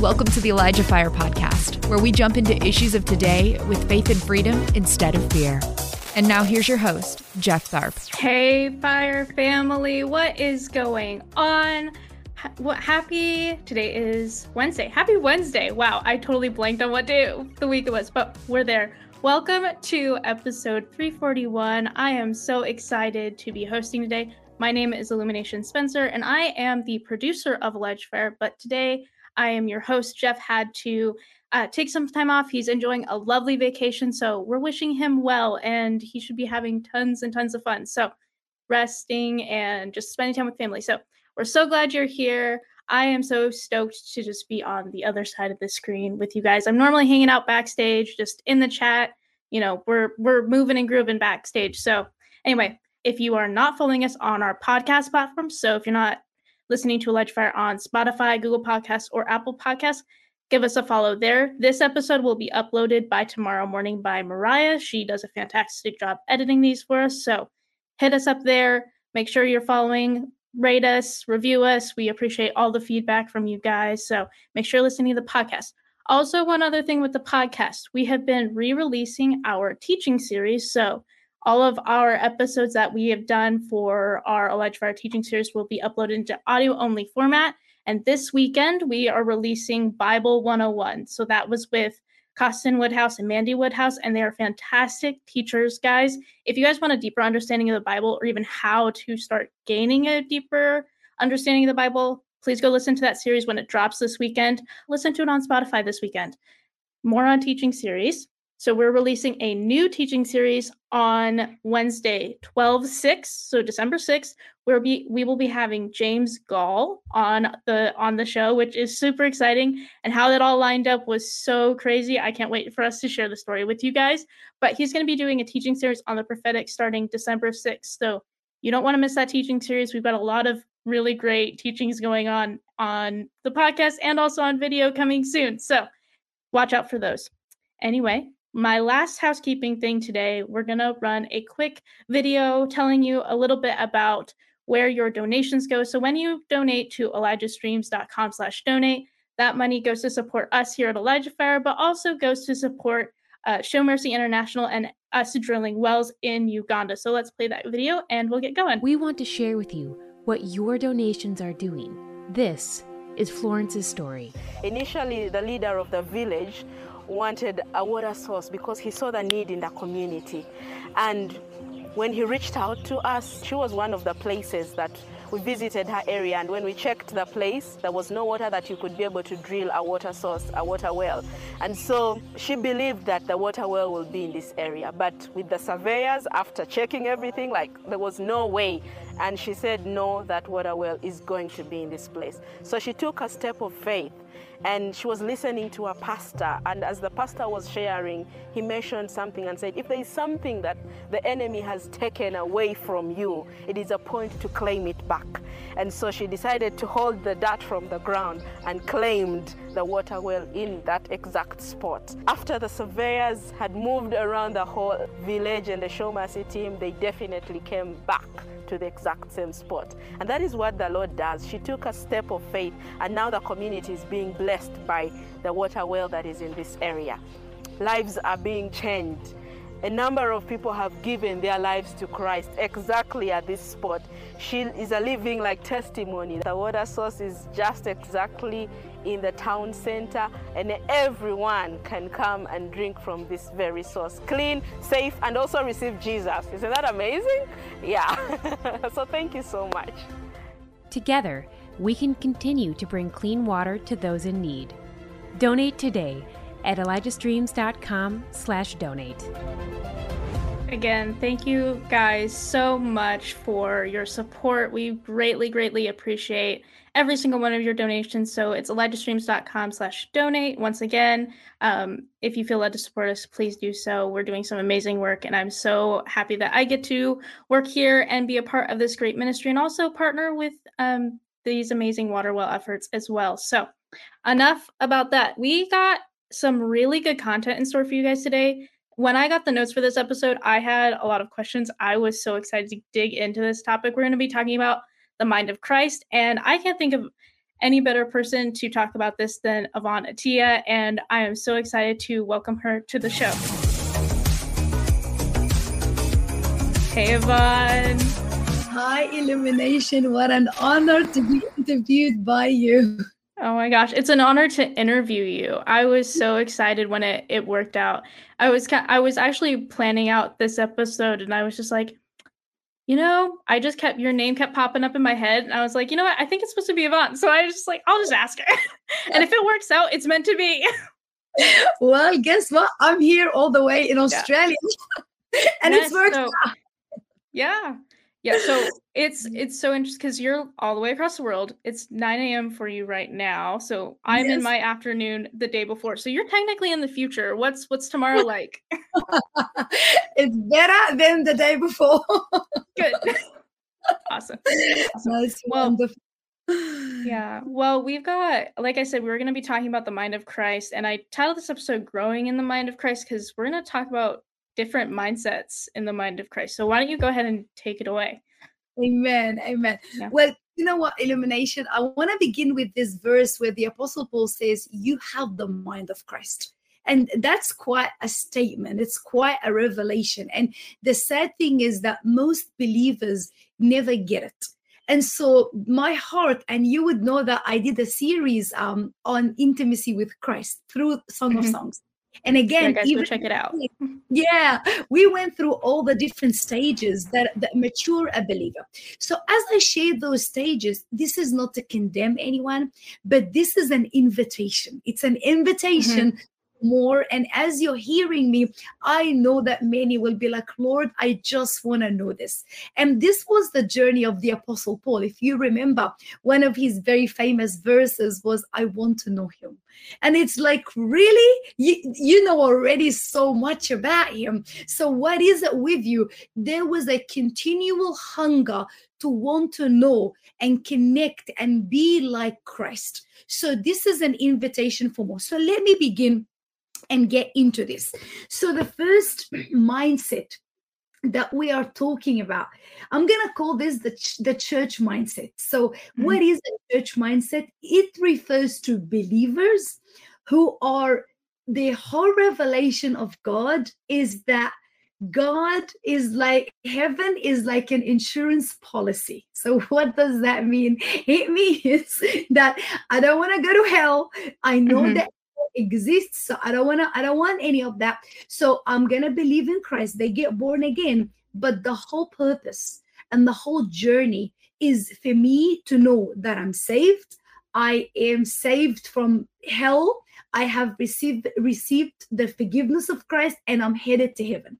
Welcome to the Elijah Fire Podcast, where we jump into issues of today with faith and freedom instead of fear. And now here's your host, Jeff Tharp. Hey, Fire family, what is going on? what happy today is Wednesday. Happy Wednesday. Wow, I totally blanked on what day the week it was, but we're there. Welcome to episode 341. I am so excited to be hosting today. My name is Illumination Spencer, and I am the producer of Elijah Fire. But today, I am your host. Jeff had to uh, take some time off. He's enjoying a lovely vacation, so we're wishing him well, and he should be having tons and tons of fun. So, resting and just spending time with family. So, we're so glad you're here. I am so stoked to just be on the other side of the screen with you guys. I'm normally hanging out backstage, just in the chat. You know, we're we're moving and grooving backstage. So, anyway, if you are not following us on our podcast platform, so if you're not listening to Fire on Spotify, Google Podcasts, or Apple Podcasts, give us a follow there. This episode will be uploaded by tomorrow morning by Mariah. She does a fantastic job editing these for us. So hit us up there. Make sure you're following, rate us, review us. We appreciate all the feedback from you guys. So make sure you're listening to the podcast. Also, one other thing with the podcast, we have been re releasing our teaching series. So all of our episodes that we have done for our Elijah Fire teaching series will be uploaded into audio only format. And this weekend, we are releasing Bible 101. So that was with Costin Woodhouse and Mandy Woodhouse, and they are fantastic teachers, guys. If you guys want a deeper understanding of the Bible or even how to start gaining a deeper understanding of the Bible, please go listen to that series when it drops this weekend. Listen to it on Spotify this weekend. More on teaching series. So we're releasing a new teaching series on Wednesday, 12 6, so December 6th. We'll be we will be having James Goll on the on the show, which is super exciting. And how that all lined up was so crazy. I can't wait for us to share the story with you guys. But he's going to be doing a teaching series on the prophetic starting December 6th. So you don't want to miss that teaching series. We've got a lot of really great teachings going on on the podcast and also on video coming soon. So watch out for those. Anyway, my last housekeeping thing today, we're going to run a quick video telling you a little bit about where your donations go. So when you donate to elijahstreams.com slash donate, that money goes to support us here at Elijah Fire, but also goes to support uh, Show Mercy International and us drilling wells in Uganda. So let's play that video and we'll get going. We want to share with you what your donations are doing. This is Florence's story. Initially, the leader of the village wanted a water source because he saw the need in the community. And when he reached out to us, she was one of the places that we visited her area. And when we checked the place there was no water that you could be able to drill a water source a water well. And so she believed that the water well will be in this area. But with the surveyors after checking everything like there was no way. And she said no that water well is going to be in this place. So she took a step of faith and she was listening to a pastor. And as the pastor was sharing he mentioned something and said if there is something that the enemy has taken away from you it is a point to claim it back. And so she decided to hold the dirt from the ground and claimed the water well in that exact spot. After the surveyors had moved around the whole village and the mercy team they definitely came back to the exact same spot. And that is what the Lord does. She took a step of faith, and now the community is being blessed by the water well that is in this area. Lives are being changed. A number of people have given their lives to Christ exactly at this spot. She is a living like testimony. The water source is just exactly in the town center and everyone can come and drink from this very source. Clean, safe, and also receive Jesus. Isn't that amazing? Yeah. so thank you so much. Together, we can continue to bring clean water to those in need. Donate today at elijahstreams.com slash donate. Again, thank you guys so much for your support. We greatly, greatly appreciate every single one of your donations. So it's elijahstreams.com slash donate. Once again, um, if you feel led to support us, please do so. We're doing some amazing work, and I'm so happy that I get to work here and be a part of this great ministry and also partner with um, these amazing water well efforts as well. So enough about that. We got some really good content in store for you guys today. When I got the notes for this episode, I had a lot of questions. I was so excited to dig into this topic. We're going to be talking about the mind of Christ. And I can't think of any better person to talk about this than Yvon Attia, and I am so excited to welcome her to the show. Hey, Yvon. Hi, Illumination. What an honor to be interviewed by you. Oh my gosh, it's an honor to interview you. I was so excited when it, it worked out. I was I was actually planning out this episode and I was just like, you know, I just kept your name kept popping up in my head and I was like, you know what? I think it's supposed to be Yvon. So I was just like, I'll just ask her. and if it works out, it's meant to be. well, guess what? I'm here all the way in Australia. Yeah. and yes, it's worked so, out. Yeah. Yeah, so it's it's so interesting because you're all the way across the world. It's 9 a.m. for you right now. So I'm yes. in my afternoon the day before. So you're technically in the future. What's what's tomorrow like? it's better than the day before. Good. awesome. awesome. That's well, yeah. Well, we've got, like I said, we are going to be talking about the mind of Christ. And I titled this episode Growing in the Mind of Christ because we're going to talk about different mindsets in the mind of Christ. So why don't you go ahead and take it away? Amen. Amen. Yeah. Well, you know what, illumination? I want to begin with this verse where the Apostle Paul says, You have the mind of Christ. And that's quite a statement. It's quite a revelation. And the sad thing is that most believers never get it. And so, my heart, and you would know that I did a series um, on intimacy with Christ through Song mm-hmm. of Songs. And again, yeah, even check it out. yeah, we went through all the different stages that, that mature a believer. So as I share those stages, this is not to condemn anyone, but this is an invitation. It's an invitation mm-hmm more. And as you're hearing me, I know that many will be like, Lord, I just want to know this. And this was the journey of the Apostle Paul. If you remember, one of his very famous verses was, I want to know him. And it's like, really? You, you know already so much about him. So, what is it with you? There was a continual hunger to want to know and connect and be like Christ. So, this is an invitation for more. So, let me begin and get into this. So, the first mindset that we are talking about, I'm going to call this the, ch- the church mindset. So, mm-hmm. what is a church mindset? It refers to believers who are the whole revelation of God is that God is like heaven is like an insurance policy. So what does that mean? It means that I don't want to go to hell. I know mm-hmm. that exists. So i don't want to i don't want any of that. So i'm gonna believe in christ. They get born again. But the whole purpose and the whole journey is for me to know that i'm saved. I am saved from hell. I have received received the forgiveness of christ and i'm headed to heaven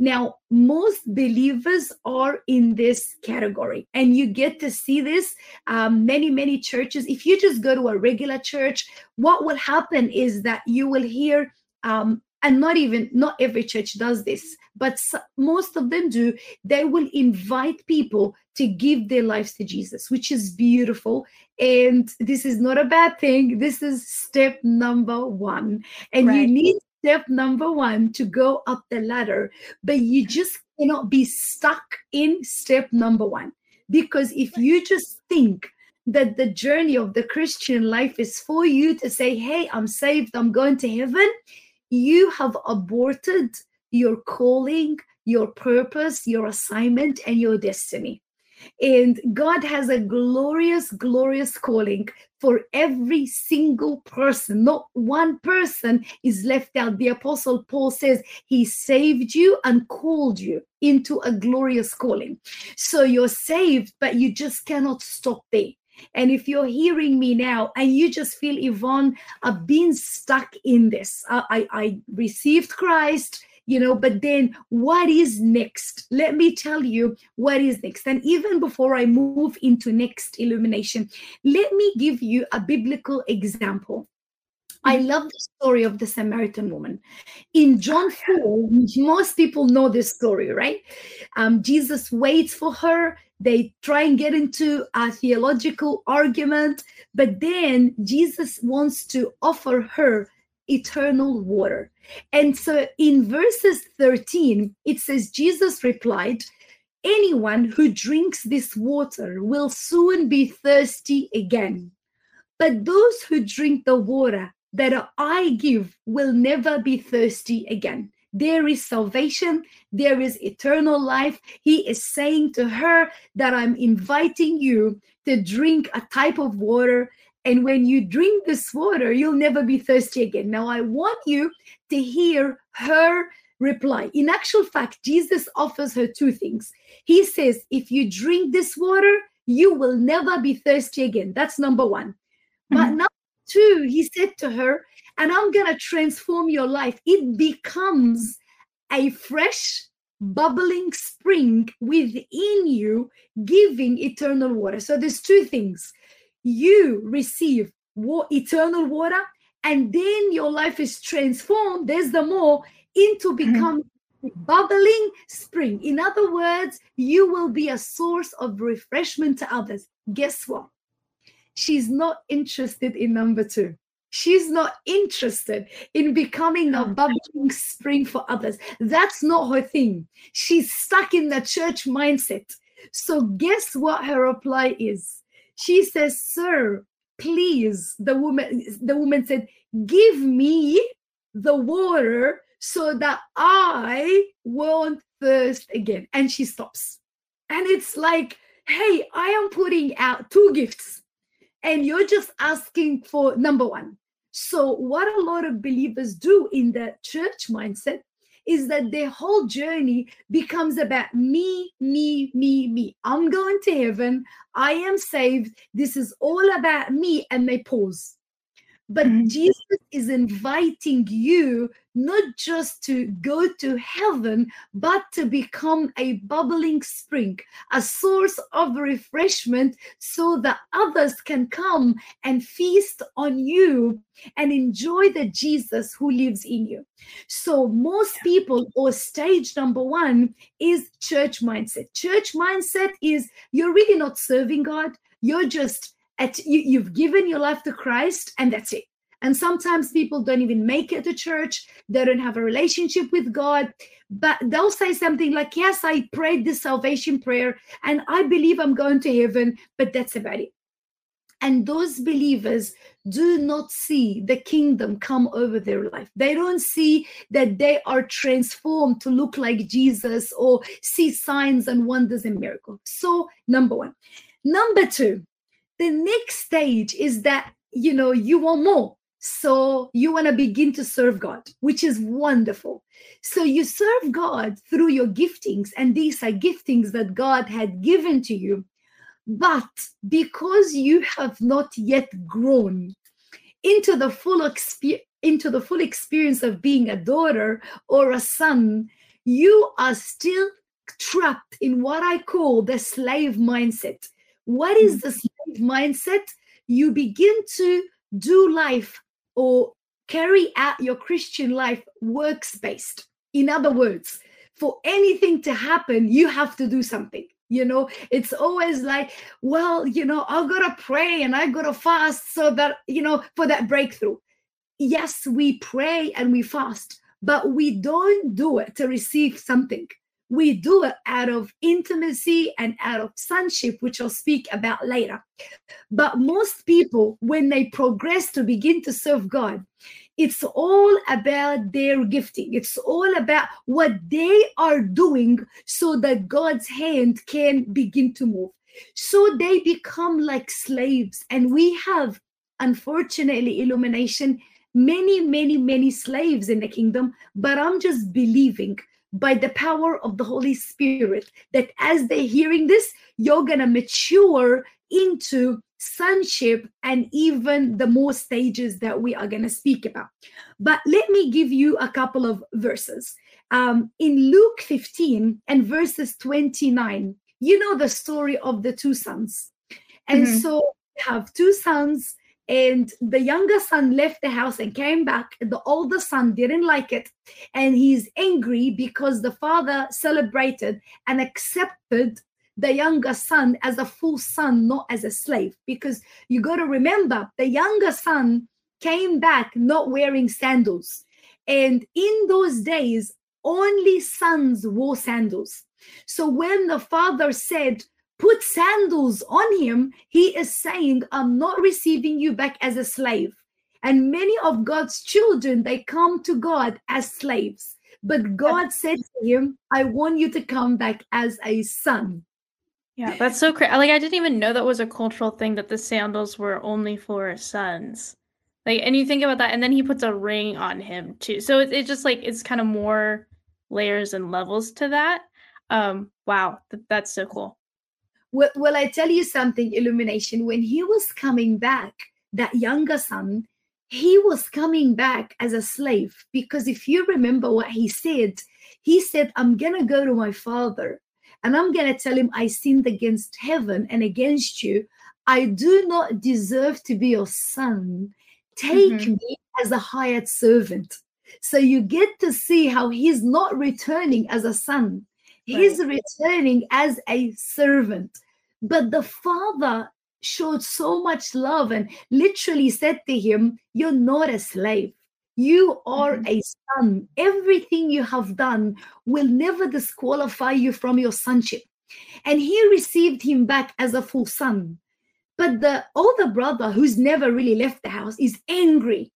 now, most believers are in this category, and you get to see this. Um, many, many churches, if you just go to a regular church, what will happen is that you will hear, um, and not even, not every church does this, but most of them do, they will invite people to give their lives to Jesus, which is beautiful. And this is not a bad thing. This is step number one. And right. you need step number one to go up the ladder, but you just cannot be stuck in step number one. Because if you just think that the journey of the Christian life is for you to say, Hey, I'm saved, I'm going to heaven, you have aborted your calling, your purpose, your assignment, and your destiny. And God has a glorious, glorious calling for every single person. Not one person is left out. The Apostle Paul says he saved you and called you into a glorious calling. So you're saved, but you just cannot stop there. And if you're hearing me now and you just feel, Yvon, I've been stuck in this, I, I, I received Christ, you know but then what is next let me tell you what is next and even before i move into next illumination let me give you a biblical example I mm-hmm. love the story of the Samaritan woman. In John 4, most people know this story, right? Um, Jesus waits for her. They try and get into a theological argument, but then Jesus wants to offer her eternal water. And so in verses 13, it says, Jesus replied, Anyone who drinks this water will soon be thirsty again. But those who drink the water that I give will never be thirsty again. There is salvation, there is eternal life. He is saying to her that I'm inviting you to drink a type of water. And when you drink this water, you'll never be thirsty again. Now, I want you to hear her reply. In actual fact, Jesus offers her two things. He says, If you drink this water, you will never be thirsty again. That's number one. But Mhm. number two, he said to her, and I'm going to transform your life. It becomes a fresh, bubbling spring within you, giving eternal water. So there's two things. You receive wa- eternal water, and then your life is transformed. There's the more into mm-hmm. become a bubbling spring. In other words, you will be a source of refreshment to others. Guess what? She's not interested in number two. She's not interested in becoming a Oh. bubbling spring for others. That's not her thing. She's stuck in the church mindset. So, guess what her reply is? She says, Sir, please. The woman, the woman said, Give me the water so that I won't thirst again. And she stops. And it's like, hey, I am putting out two gifts, and you're just asking for number one. So, what a lot of believers do in the church mindset is that their whole journey becomes about me, me, me, me. I'm going to heaven. I am saved. This is all about me. And they pause. But Mhm. Jesus is inviting you not just to go to heaven, but to become a bubbling spring, a source of refreshment, so that others can come and feast on you and enjoy the Jesus who lives in you. So, most people, or stage number one, is church mindset. Church mindset is you're really not serving God, you're just at you, you've given your life to Christ, and that's it. And sometimes people don't even make it to church, they don't have a relationship with God, but they'll say something like, Yes, I prayed the salvation prayer and I believe I'm going to heaven, but that's about it. And those believers do not see the kingdom come over their life. They don't see that they are transformed to look like Jesus or see signs and wonders and miracles. So, number one. Number two, the next stage is that, you know, you want more. So you want to begin to serve God, which is wonderful. So you serve God through your giftings, and these are giftings that God had given to you. But because you have not yet grown into the full experience, into the full experience of being a daughter or a son, you are still trapped in what I call the slave mindset. What is mm. the slave mindset? You begin to do life or carry out your Christian life works based. In other words, for anything to happen, you have to do something. You know, it's always like, well, you know, I've gotta pray and I've gotta fast so that, you know, for that breakthrough. Yes, we pray and we fast, but we don't do it to receive something. We do it out of intimacy and out of sonship, which I'll speak about later. But most people, when they progress to begin to serve God, it's all about their gifting. It's all about what they are doing so that God's hand can begin to move. So they become like slaves. And we have, unfortunately, illumination, many, many, many slaves in the kingdom. But I'm just believing by the power of the Holy Spirit that as they're hearing this, you're going to mature into sonship and even the more stages that we are going to speak about. But let me give you a couple of verses. Um, in Luke 15 and verses 29, you know the story of the two sons. And Mhm. so you have two sons, and the younger son left the house and came back. The older son didn't like it, and he's angry because the father celebrated and accepted the younger son as a full son, not as a slave. Because you got to remember, the younger son came back not wearing sandals. And in those days, only sons wore sandals. So when the father said, put sandals on him, he is saying, I'm not receiving you back as a slave. And many of God's children, they come to God as slaves. But God said to him, I want you to come back as a son. Yeah, that's so crazy. Like I didn't even know that was a cultural thing that the sandals were only for sons. Like, and you think about that, and then he puts a ring on him too. So it's it just like it's kind of more layers and levels to that. Um, wow, th- that's so cool. Well, well, I tell you something, illumination. When he was coming back, that younger son, he was coming back as a slave because if you remember what he said, he said, I'm going to go to my father and I'm going to tell him I sinned against heaven and against you. I do not deserve to be your son. Take Mhm. me as a hired servant. So you get to see how he's not returning as a son, he's returning as a servant. But the father showed so much love and literally said to him, You're not a slave. You are Mhm. a son. Everything you have done will never disqualify you from your sonship. And he received him back as a full son. But the older brother, who's never really left the house, is angry.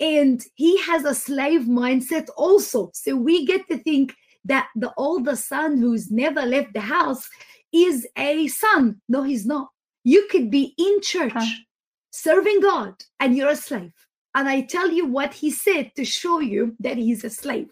And he has a slave mindset also. So we get to think that the older son who's never left the house is a son. No, he's not. You could be in church Huh. serving God and you're a slave. And I tell you what he said to show you that he's a slave.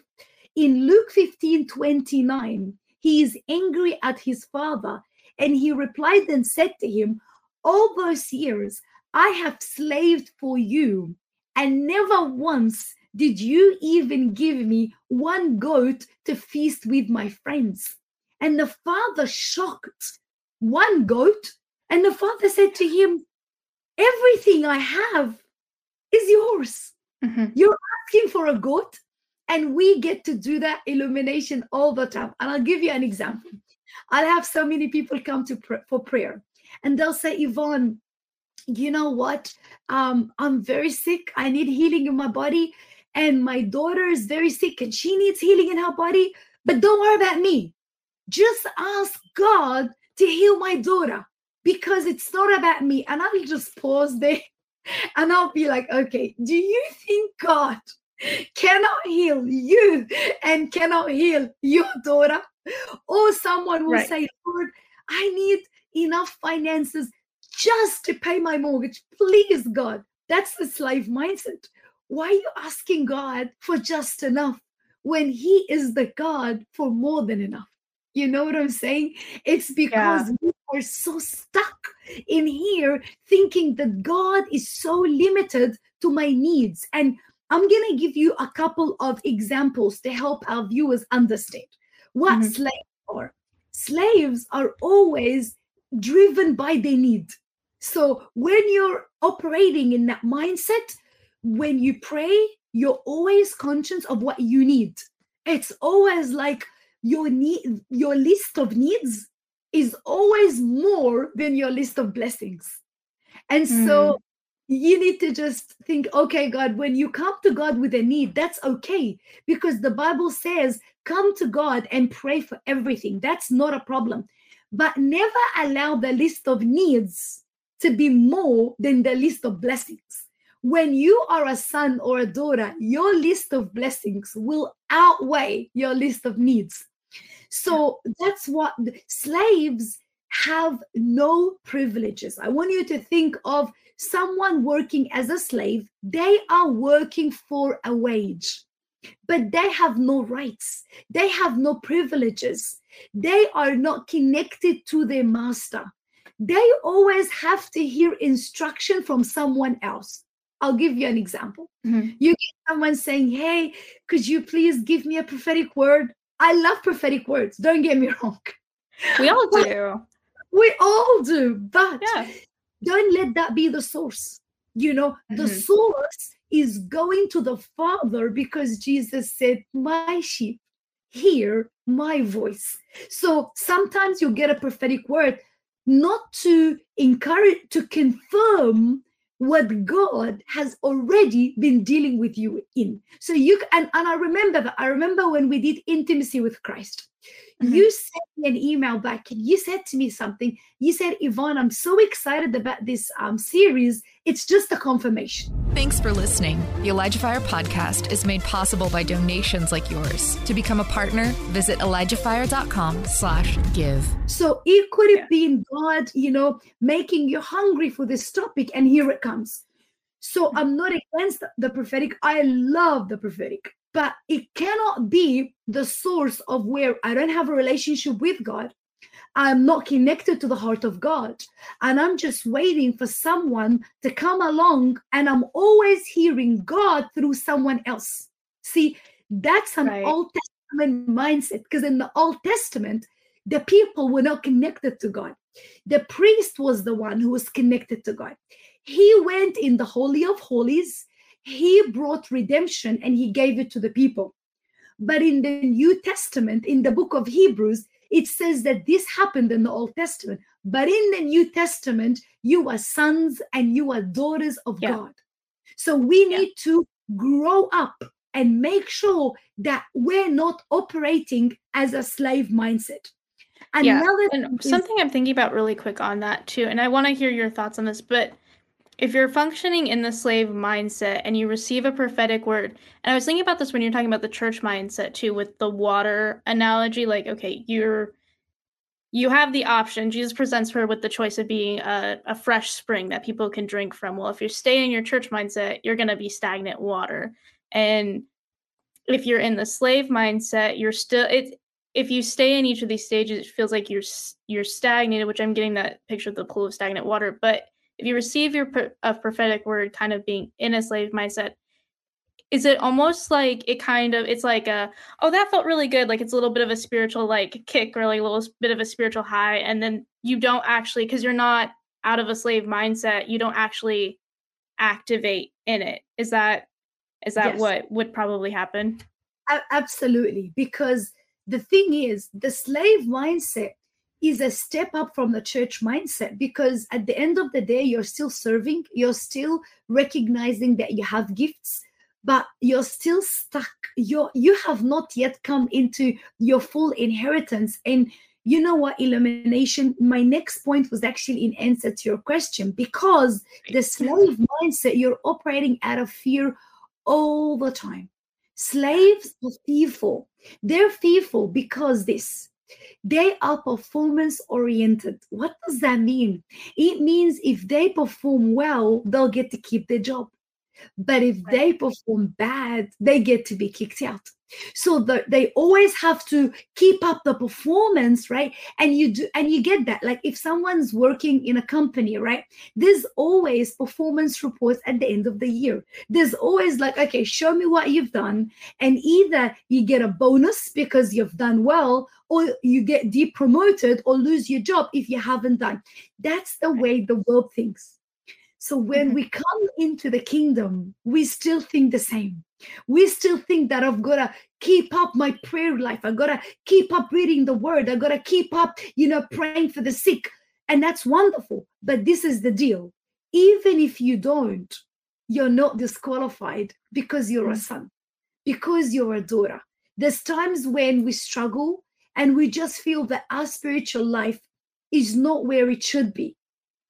In Luke 15 29, he is angry at his father and he replied and said to him, All those years I have slaved for you, and never once did you even give me one goat to feast with my friends. And the father shocked, One goat? And the father said to him, Everything I have is yours. Mhm. You're asking for a goat, and we get to do that illumination all the time. And I'll give you an example. I'll have so many people come to pr- for prayer, and they'll say, Yvon, you know what? Um, I'm very sick. I need healing in my body, and my daughter is very sick, and she needs healing in her body. But don't worry about me. Just ask God to heal my daughter because it's not about me. And I'll just pause there and I'll be like, okay, do you think God cannot heal you and cannot heal your daughter? Or someone will Right. say, Lord, I need enough finances just to pay my mortgage. Please, God. That's the slave mindset. Why are you asking God for just enough when He is the God for more than enough? You know what I'm saying? It's because we are so stuck in here thinking that God is so limited to my needs. And I'm going to give you a couple of examples to help our viewers understand what Mhm. slaves are. Slaves are always driven by their need. So when you're operating in that mindset, when you pray, you're always conscious of what you need. It's always like your need, your list of needs is always more than your list of blessings. And so hmm. you need to just think, okay, God, when you come to God with a need, that's okay. Because the Bible says, come to God and pray for everything. That's not a problem. But never allow the list of needs to be more than the list of blessings. When you are a son or a daughter, your list of blessings will outweigh your list of needs. So that's what slaves have no privileges. I want you to think of someone working as a slave, they are working for a wage, but they have no rights, they have no privileges, they are not connected to their master. They always have to hear instruction from someone else. I'll give you an example. Mhm. You get someone saying, Hey, could you please give me a prophetic word? I love prophetic words, don't get me wrong. We all do. We all do, but Yeah. don't let that be the source. You know, the Mhm. source is going to the Father because Jesus said, My sheep hear my voice. So sometimes you get a prophetic word not to encourage, to confirm what God has already been dealing with you in. So you and, and I remember that I remember when we did intimacy with Christ. Mm-hmm. You sent me an email back and you said to me something. You said, Yvon, I'm so excited about this um, series. It's just a confirmation. Thanks for listening. The Elijah Fire podcast is made possible by donations like yours. To become a partner, visit ElijahFire.com slash give. So it could have yeah. been God, you know, making you hungry for this topic, and here it comes. So mm-hmm. I'm not against the prophetic. I love the prophetic but it cannot be the source of where I don't have a relationship with God. I'm not connected to the heart of God. And I'm just waiting for someone to come along, and I'm always hearing God through someone else. See, that's an right. Old Testament mindset because in the Old Testament, the people were not connected to God. The priest was the one who was connected to God. He went in the Holy of Holies he brought redemption and he gave it to the people. But in the New Testament, in the book of Hebrews, it says that this happened in the Old Testament. But in the New Testament, you are sons and you are daughters of yeah. God. So we need to grow up and make sure that we're not operating as a slave mindset. Another yeah. and something I'm thinking about really quick on that too, and I want to hear your thoughts on this, but if you're functioning in the slave mindset and you receive a prophetic word, and I was thinking about this when you're talking about the church mindset too, with the water analogy, like, okay, you're you have the option. Jesus presents her with the choice of being a, a fresh spring that people can drink from. Well, if you stay in your church mindset, you're to be stagnant water. And if you're in the slave mindset, you're still it. If you stay in each of these stages, it feels like you're you're stagnated. Which I'm getting that picture of the pool of stagnant water, but if you receive your a prophetic word kind of being in a slave mindset is it almost like it kind of it's like a oh that felt really good like it's a little bit of a spiritual like kick or like a little bit of a spiritual high and then you don't actually because you're not out of a slave mindset you don't actually activate in it is that is that yes. what would probably happen absolutely because the thing is the slave mindset is a step up from the church mindset because at the end of the day you're still serving you're still recognizing that you have gifts but you're still stuck. You you have not yet come into your full inheritance. And you know what illumination my next point was actually in answer to your question because the slave mindset you're operating out of fear all the time. Slaves are fearful. They're fearful because this they are performance oriented. What does that mean? It means if they perform well, they'll get to keep their job. But if they perform bad, they get to be kicked out. So the, they always have to keep up the performance, right? And you do, and you get that. Like if someone's working in a company, right? There's always performance reports at the end of the year. There's always like, okay, show me what you've done, and either you get a bonus because you've done well, or you get depromoted or lose your job if you haven't done. That's the way the world thinks. So when mm-hmm. we come into the kingdom, we still think the same. We still think that I've got to keep up my prayer life. I've got to keep up reading the word. I've got to keep up, you know, praying for the sick. And that's wonderful. But this is the deal. Even if you don't, you're not disqualified because you're a mm. son, because you're a daughter. There's times when we struggle and we just feel that our spiritual life is not where it should be.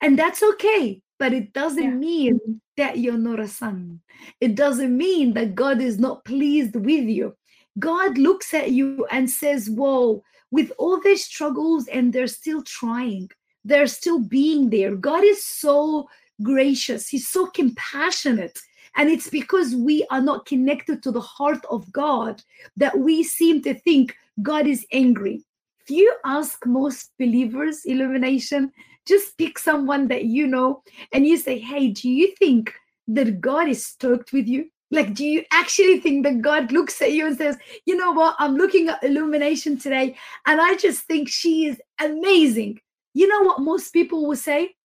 And that's okay but it doesn't yeah. mean mm-hmm. that you're not a son. It doesn't mean that God is not pleased with you. God looks at you and says, Whoa, with all their struggles, and they're still trying, they're still being there. God is so gracious, He's so compassionate. And it's because we are not connected to the heart of God that we seem to think God is angry. If you ask most believers, illumination, just pick someone that you know and you say, Hey, do you think that God is stoked with you? Like, do you actually think that God looks at you and says, You know what? I'm looking at Illumination today and I just think she is amazing. You know what most people will say?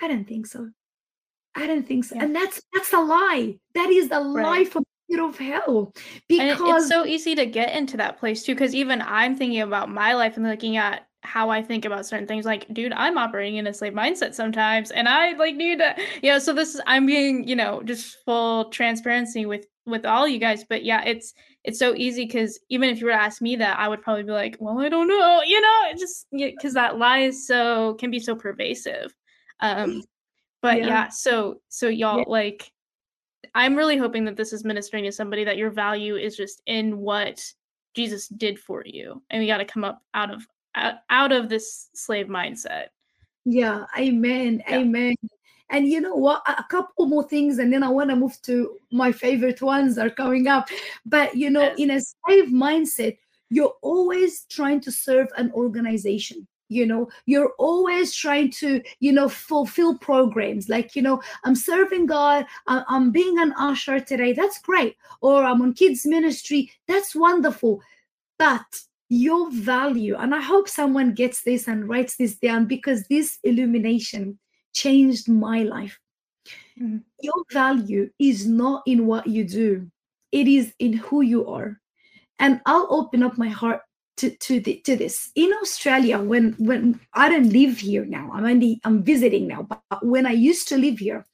I don't think so. I don't think so. Yeah. And that's that's a lie. That is the right. lie from of hell because and it's so easy to get into that place too because even i'm thinking about my life and looking at how I think about certain things. Like, dude, I'm operating in a slave mindset sometimes, and I like need to, you know. So this is I'm being, you know, just full transparency with with all you guys but yeah it's it's so easy because even if you were to ask me that i would probably be like well i don't know you know it just because that lie is so can be so pervasive um but yeah, yeah so so y'all yeah. like i'm really hoping that this is ministering to somebody that your value is just in what jesus did for you and we got to come up out of out of this slave mindset yeah amen yeah. amen and you know what? A couple more things, and then I want to move to my favorite ones are coming up. But you know, in a slave mindset, you're always trying to serve an organization you know you're always trying to you know fulfill programs like you know i'm serving god i'm being an usher today that's great or i'm on kids ministry that's wonderful but your value and i hope someone gets this and writes this down because this illumination changed my life. Mm-hmm. Your value is not in what you do, it is in who you are. And I'll open up my heart to, to, the, to this. In Australia, when when I don't live here now, I'm only I'm visiting now, but when I used to live here,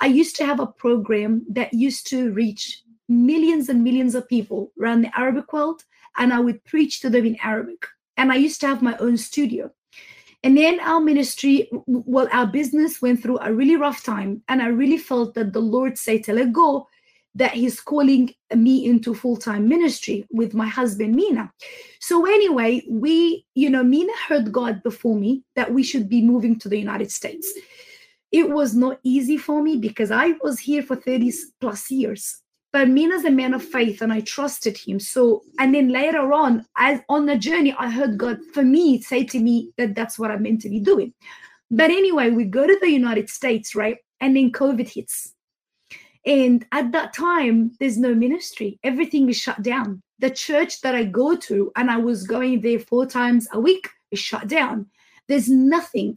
I used to have a program that used to reach millions and millions of people around the Arabic world, and I would preach to them in Arabic. And I used to have my own studio. And then our ministry, well, our business went through a really rough time. And I really felt that the Lord said to let go, that He's calling me into full time ministry with my husband, Mina. So, anyway, we, you know, Mina heard God before me that we should be moving to the United States. It was not easy for me because I was here for 30 plus years but Mina's a man of faith and I trusted him. So, and then later on, as on the journey, I heard God for me say to me that that's what I'm meant to be doing. But anyway, we go to the United States, right? And then COVID hits. And at that time, there's no ministry, everything is shut down. The church that I go to, and I was going there four times a week, is shut down. There's nothing.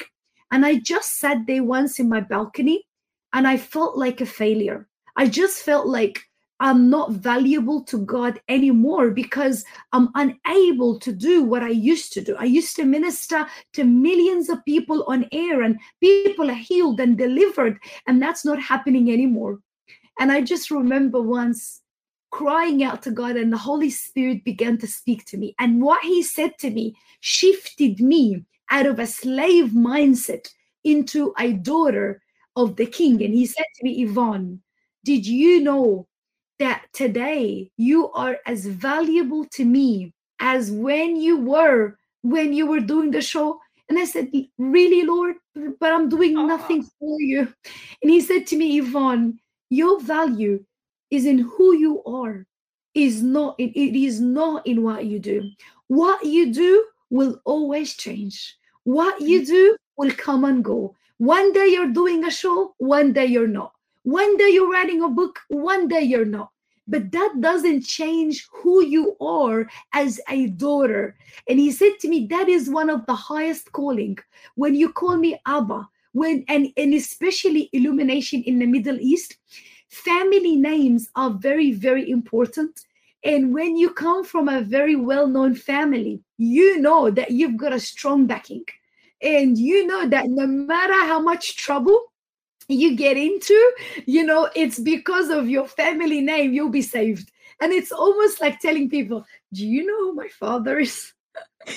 And I just sat there once in my balcony and I felt like a failure. I just felt like I'm not valuable to God anymore because I'm unable to do what I used to do. I used to minister to millions of people on air, and people are healed and delivered, and that's not happening anymore. And I just remember once crying out to God, and the Holy Spirit began to speak to me. And what He said to me shifted me out of a slave mindset into a daughter of the King. And He said to me, Yvon, did you know that today you are as valuable to me as when you were when you were doing the show. And i said really lord? But i'm doing nothing for you. And he said to me yvon your value is in who you are is not it, it is not in what you do. What you do will always change. What you mm. do will come and go. One day you're doing a show one day you're not one day you're writing a book, one day you're not. But that doesn't change who you are as a daughter. And he said to me, That is one of the highest calling. When you call me Abba, when and, and especially illumination in the Middle East, family names are very, very important. And when you come from a very well known family, you know that you've got a strong backing. And you know that no matter how much trouble you get into, you know, it's because of your family name, you'll be saved. And it's almost like telling people, Do you know who my father is?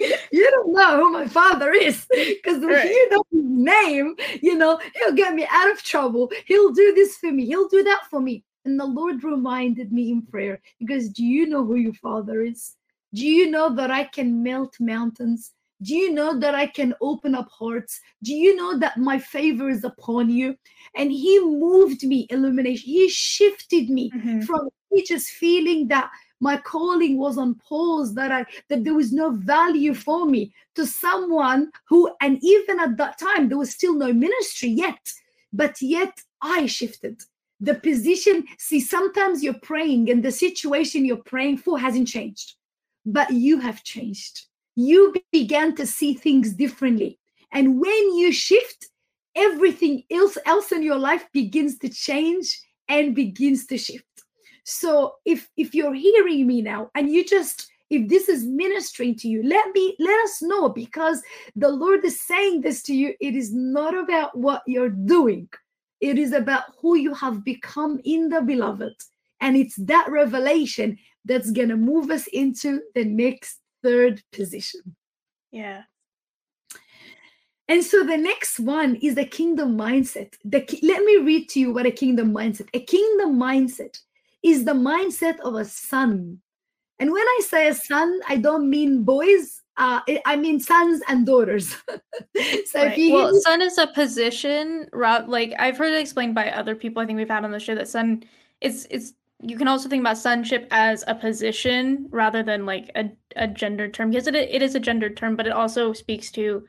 you don't know who my father is because right. you know his name, you know, he'll get me out of trouble. He'll do this for me, he'll do that for me. And the Lord reminded me in prayer because do you know who your father is? Do you know that I can melt mountains? Do you know that I can open up hearts? Do you know that my favor is upon you? And he moved me, illumination. He shifted me mm-hmm. from just feeling that my calling was on pause, that I that there was no value for me to someone who, and even at that time, there was still no ministry yet, but yet I shifted. The position, see, sometimes you're praying and the situation you're praying for hasn't changed, but you have changed you began to see things differently. And when you shift, everything else, else in your life begins to change and begins to shift. So if if you're hearing me now and you just if this is ministering to you let me let us know because the lord is saying this to you it is not about what you're doing It is about who you have become in the beloved. And it's that revelation that's going to move us into the next third position. Yeah. And so the next one is the kingdom mindset. The, let me read to you what a kingdom mindset. A kingdom mindset is the mindset of a son. And when I say a son, I don't mean boys. Uh, I mean sons and daughters. so right. well, son is a position. Like I've heard it explained by other people. I think we've had on the show that son is it's you can also think about sonship as a position rather than like a, a gender term because it, it is a gender term but it also speaks to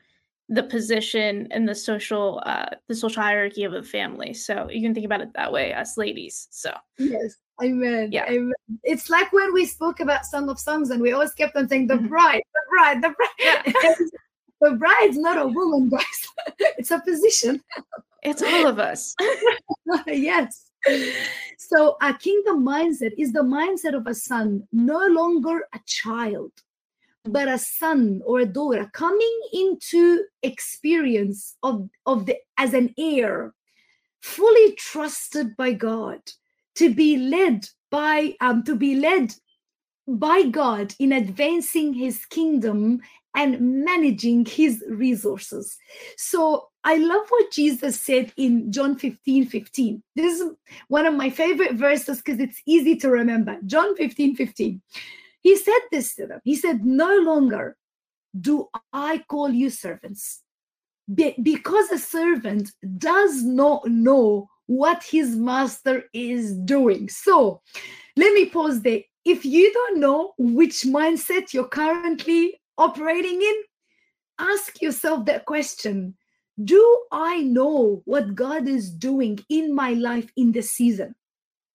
the position and the social uh the social hierarchy of a family. So you can think about it that way as ladies so. Yes amen yeah. amen. it's like when we spoke about song of songs and we always kept on saying the mm-hmm. bride the bride the bride. Yeah. the bride's not a woman guys. It's a position. It's all of us. Yes so a kingdom mindset is the mindset of a son, no longer a child, but a son or a daughter coming into experience of, of the as an heir, fully trusted by God, to be led by um, to be led by God in advancing his kingdom and managing his resources. So I love what Jesus said in John 15 15. This is one of my favorite verses because it's easy to remember. John 15 15. He said this to them. He said, No longer do I call you servants, Be- because a servant does not know what his master is doing. So let me pause there. If you don't know which mindset you're currently operating in, ask yourself that question Do I know what God is doing in my life in this season?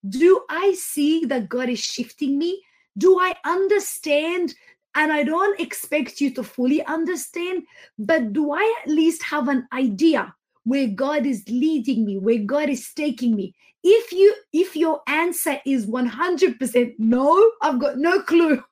Do I see that God is shifting me? Do I understand? And I don't expect you to fully understand, but do I at least have an idea where God is leading me, where God is taking me? If you if your answer is 100% no, I've got no clue.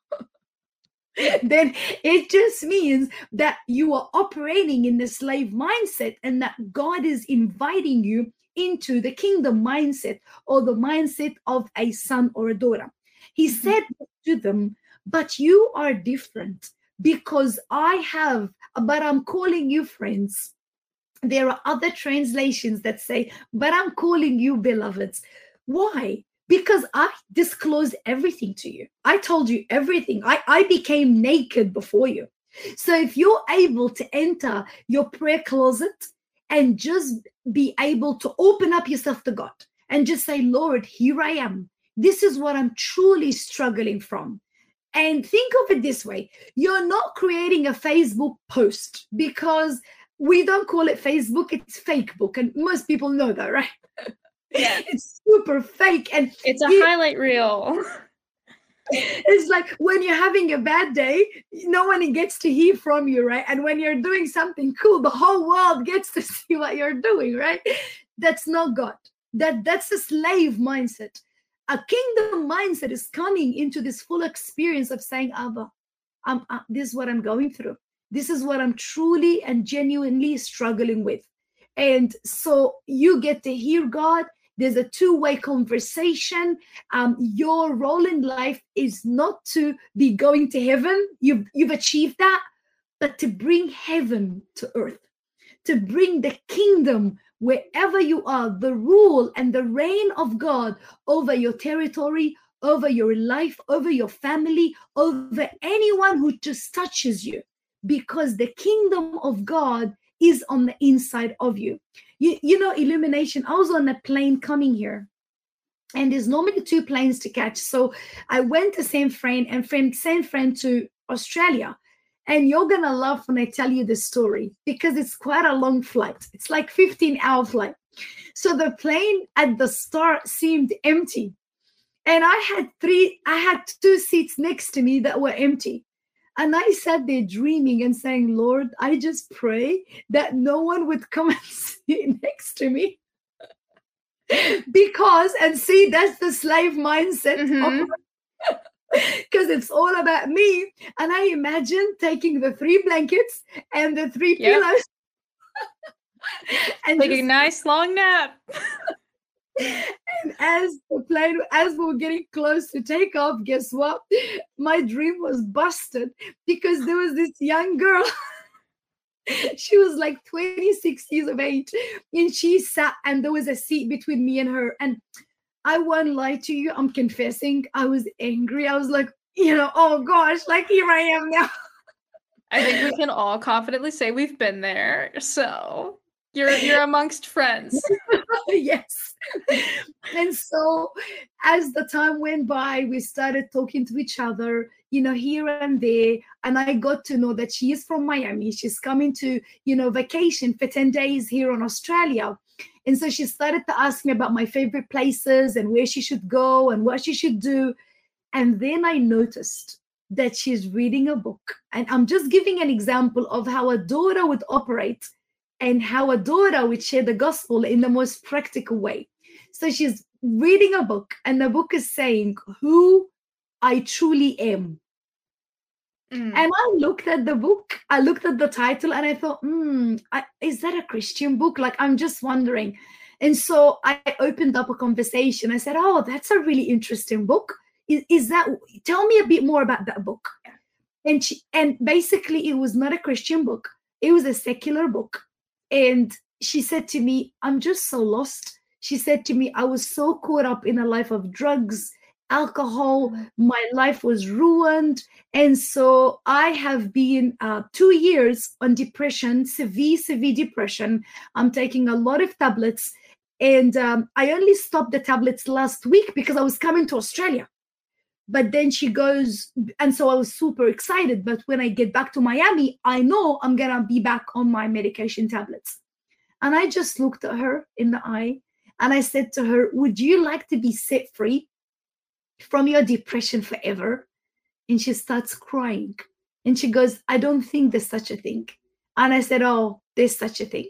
then it just means that you are operating in the slave mindset and that God is inviting you into the kingdom mindset or the mindset of a son or a daughter. He mm-hmm. said to them, But you are different because I have, but I'm calling you friends. There are other translations that say, But I'm calling you beloveds. Why? Because I disclosed everything to you. I told you everything. I, I became naked before you. So if you're able to enter your prayer closet and just be able to open up yourself to God and just say, Lord, here I am. This is what I'm truly struggling from. And think of it this way you're not creating a Facebook post because we don't call it Facebook, it's fake book. And most people know that, right? Yeah. It's super fake. And it's a highlight reel. it's like when you're having a bad day, no one gets to hear from you, right? And when you're doing something cool, the whole world gets to see what you're doing, right? That's not God. That that's a slave mindset. A kingdom mindset is coming into this full experience of saying, Abba, I'm, uh, this is what I'm going through. This is what I'm truly and genuinely struggling with. And so you get to hear God there's a two-way conversation. Um, your role in life is not to be going to heaven. You've you've achieved that but to bring heaven to earth to bring the kingdom wherever you are the rule and the reign of god over your territory over your life over your family over anyone who just touches you. Because the kingdom of god is on the inside of you you, you know, illumination. I was on a plane coming here, and there's normally two planes to catch. So I went to San Fran and from San Fran to Australia. And you're gonna laugh when I tell you the story because it's quite a long flight. It's like 15 hour flight. So the plane at the start seemed empty. And I had three, I had two seats next to me that were empty. And I sat there dreaming and saying, Lord, I just pray that no one would come and sit next to me. because, and see, that's the slave mindset. Mm-hmm because it's all about me. And I imagine taking the three blankets and the three yep. pillows and take just, a nice long nap. And as the plane, as we were getting close to take off, guess what? My dream was busted because there was this young girl. she was like 26 years of age, and she sat, and there was a seat between me and her. And I won't lie to you, I'm confessing, I was angry. I was like, you know, oh gosh, like here I am now. I think we can all confidently say we've been there. So you're you're amongst friends. yes. And so as the time went by, we started talking to each other, you know, here and there. And I got to know that she is from Miami. She's coming to, you know, vacation for 10 days here in Australia. And so she started to ask me about my favorite places and where she should go and what she should do. And then I noticed that she's reading a book. And I'm just giving an example of how a daughter would operate and how a daughter would share the gospel in the most practical way. So she's reading a book, and the book is saying who I truly am. Mm. And I looked at the book, I looked at the title, and I thought, hmm, is that a Christian book? Like, I'm just wondering. And so I opened up a conversation. I said, Oh, that's a really interesting book is, is that tell me a bit more about that book and she and basically it was not a christian book it was a secular book and she said to me i'm just so lost. She said to me i was so caught up in a life of drugs alcohol mm-hmm. my life was ruined. And so i have been uh, two years on depression severe severe depression. I'm taking a lot of tablets. And um, i only stopped the tablets last week because i was coming to australia but then she goes and so i was super excited but when i get back to miami i know i'm gonna be back on my medication tablets. And i just looked at her in the eye and i said to her would you like to be set free from your depression forever? And she starts crying. And she goes i don't think there's such a thing. And i said oh there's such a thing.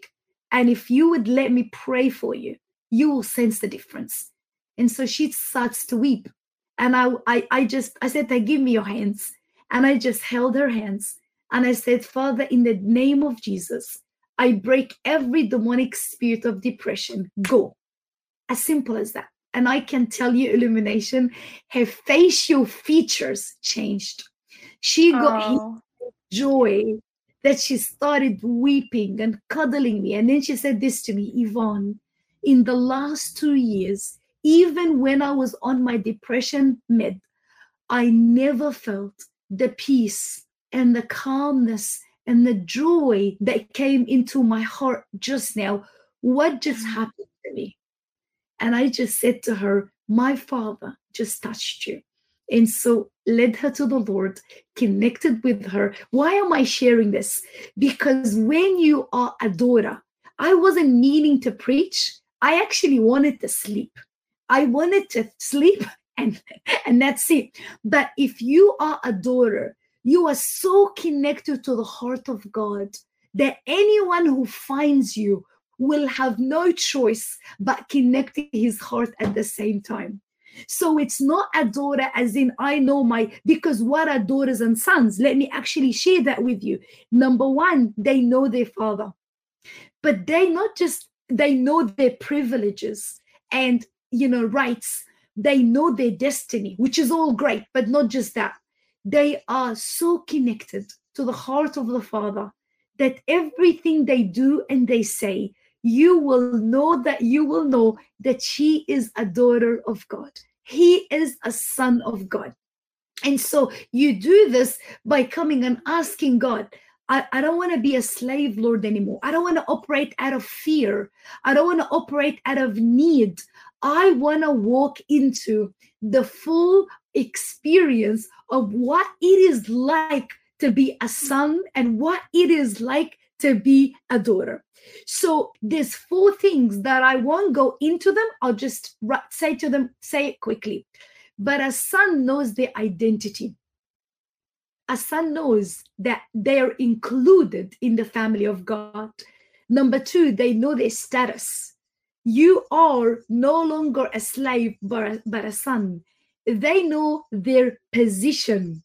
And if you would let me pray for you you will sense the difference. And so she starts to weep and I, I, I just, I said, give me your hands. And I just held her hands. And I said, Father, in the name of Jesus, I break every demonic spirit of depression. Go. As simple as that. And I can tell you, illumination, her facial features changed. She got oh. joy that she started weeping and cuddling me. And then she said this to me, Yvon, in the last two years, even when I was on my depression med, I never felt the peace and the calmness and the joy that came into my heart just now. What just mm. happened to me? And I just said to her, My father just touched you. And so led her to the Lord, connected with her. Why am I sharing this? Because when you are a daughter, I wasn't meaning to preach. I actually wanted to sleep. I wanted to sleep and and that's it. But if you are a daughter, you are so connected to the heart of God that anyone who finds you will have no choice but connect his heart at the same time. So it's not a daughter as in I know my because what are daughters and sons? Let me actually share that with you. Number one, they know their father, but they not just they know their privileges and you know, rights. They know their destiny, which is all great, but not just that. They are so connected to the heart of the Father that everything they do and they say, you will know that you will know that she is a daughter of God. He is a son of God. And so you do this by coming and asking God, I, I don't want to be a slave, Lord, anymore. I don't want to operate out of fear. I don't want to operate out of need. I want to walk into the full experience of what it is like to be a son and what it is like to be a daughter. So there's four things that I won't go into them. I'll just say to them, say it quickly. But a son knows their identity. A son knows that they're included in the family of God. Number two, they know their status you are no longer a slave but a, son they know their position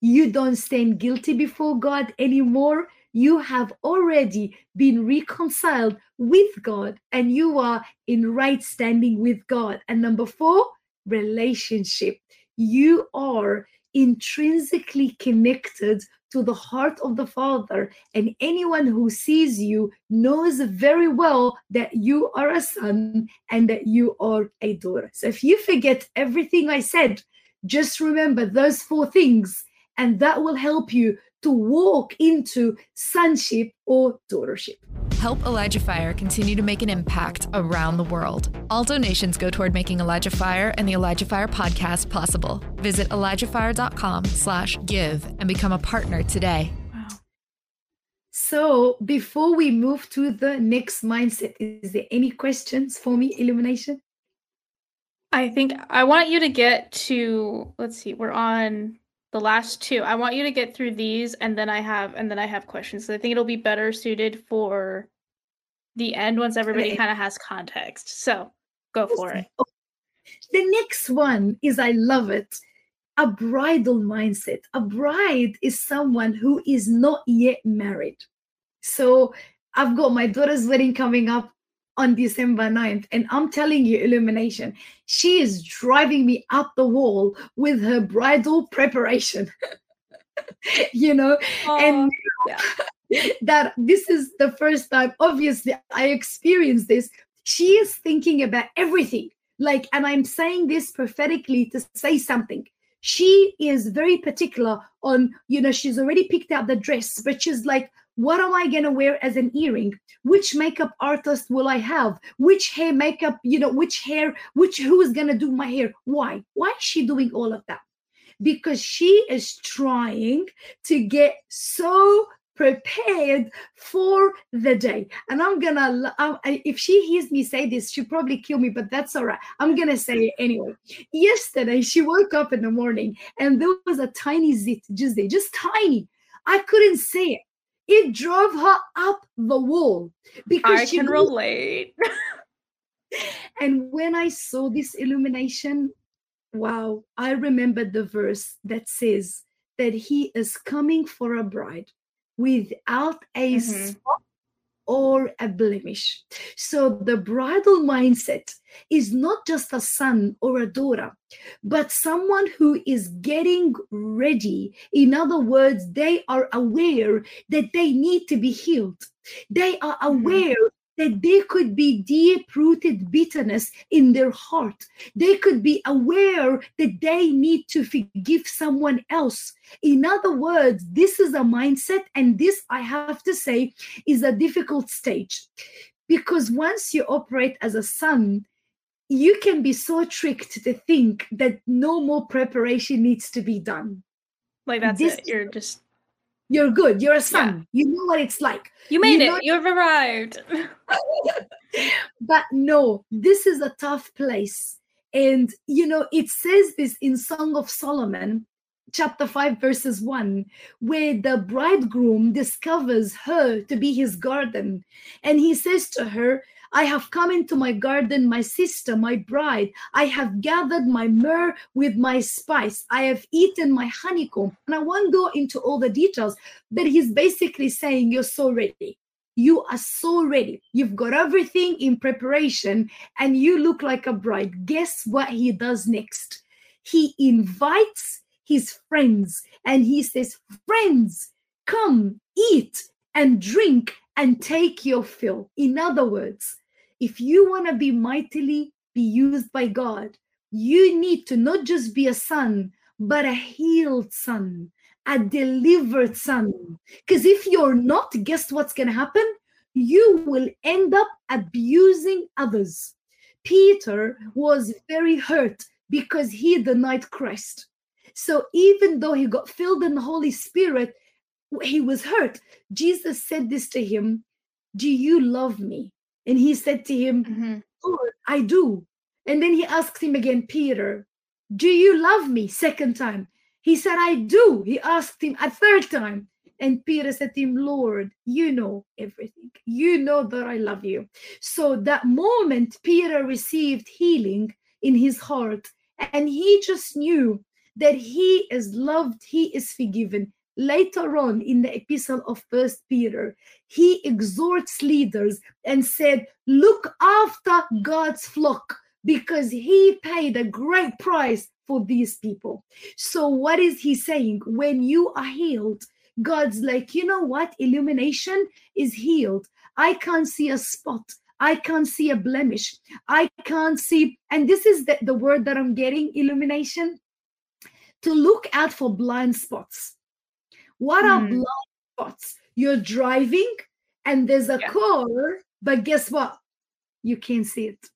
you don't stand guilty before god anymore you have already been reconciled with God and you are in right standing with God. And number four, relationship. You are intrinsically connected to the heart of the Father, and anyone who sees you knows very well that you are a son and that you are a daughter. So if you forget everything I said, just remember those four things, and that will help you to walk into sonship or daughtership. Help Elijah Fire continue to make an impact around the world. All donations go toward making Elijah Fire and the Elijah Fire podcast possible. Visit ElijahFire.com slash give and become a partner today. Wow. So before we move to the next mindset, is there any questions for me, Illumination? I think I want you to get to let's see, we're on the last two. I want you to get through these and then I have and then I have questions. So I think it'll be better suited for the end once everybody Okay. kind of has context. So go for it. The next one is I love it. A bridal mindset. A bride is someone who is not yet married. So I've got my daughter's wedding coming up on December 9th, and I'm telling you, Illumination, she is driving me up the wall with her bridal preparation. you know, and that this is the first time obviously i experienced this. She is thinking about everything. Like and i'm saying this prophetically to say something. She is very particular on you know she's already picked out the dress but she's like what am i going to wear as an earring? Which makeup artist will i have? Which hair makeup you know which hair which who is going to do my hair? Why? Why is she doing all of that? Because she is trying to get so prepared for the day. And I'm gonna, um, if she hears me say this, she'll probably kill me, but that's all right. I'm gonna say it anyway. Yesterday, she woke up in the morning and there was a tiny zit just there, just tiny. I couldn't see it. It drove her up the wall because I she can relate. and when I saw this illumination, wow, I remembered the verse that says that he is coming for a bride without a Mhm. spot or a blemish. So the bridal mindset is not just a son or a daughter, but someone who is getting ready. In other words, they are aware that they need to be healed. They are aware that there could be deep rooted bitterness in their heart. They could be aware that they need to forgive someone else. In other words, this is a mindset, and this, I have to say, is a difficult stage. Because once you operate as a son, you can be so tricked to think that no more preparation needs to be done. Like that's This- it. You're just You're good. You're a son. You know what it's like. you made know- it. You've arrived. but no, this is a tough place. And, you know, it says this in Song of Solomon, chapter 5, verses 1, where the bridegroom discovers her to be his garden. And he says to her, I have come into my garden, my sister, my bride. I have gathered my myrrh with my spice. I have eaten my honeycomb. And I won't go into all the details, but he's basically saying, You're so ready. You are so ready. You've got everything in preparation and you look like a bride. Guess what he does next? He invites his friends and he says, Friends, come eat and drink and take your fill. In other words, if you want to be mightily be used by God, you need to not just be a son, but a healed son, a delivered son. Because if you're not, guess what's going to happen? You will end up abusing others. Peter was very hurt because he denied Christ. So even though he got filled in the Holy Spirit, he was hurt. Jesus said this to him Do you love me? And he said to him, Mhm. Lord, I do. And then he asked him again, Peter, do you love me? Second time. He said, I do. He asked him a third time. And Peter said to him, Lord, you know everything. You know that I love you. So that moment, Peter received healing in his heart. And he just knew that he is loved, he is forgiven. Later on in the epistle of first peter he exhorts leaders and said look after god's flock because he paid a great price for these people. So what is he saying? When you are healed god's like you know what? Illumination is healed. I can't see a spot. I can't see a blemish. I can't see, and this is the, the word that I'm getting illumination to look out for blind spots. What are Hmm. blind spots? You're driving and there's a Yeah. car, but guess what? You can't see it.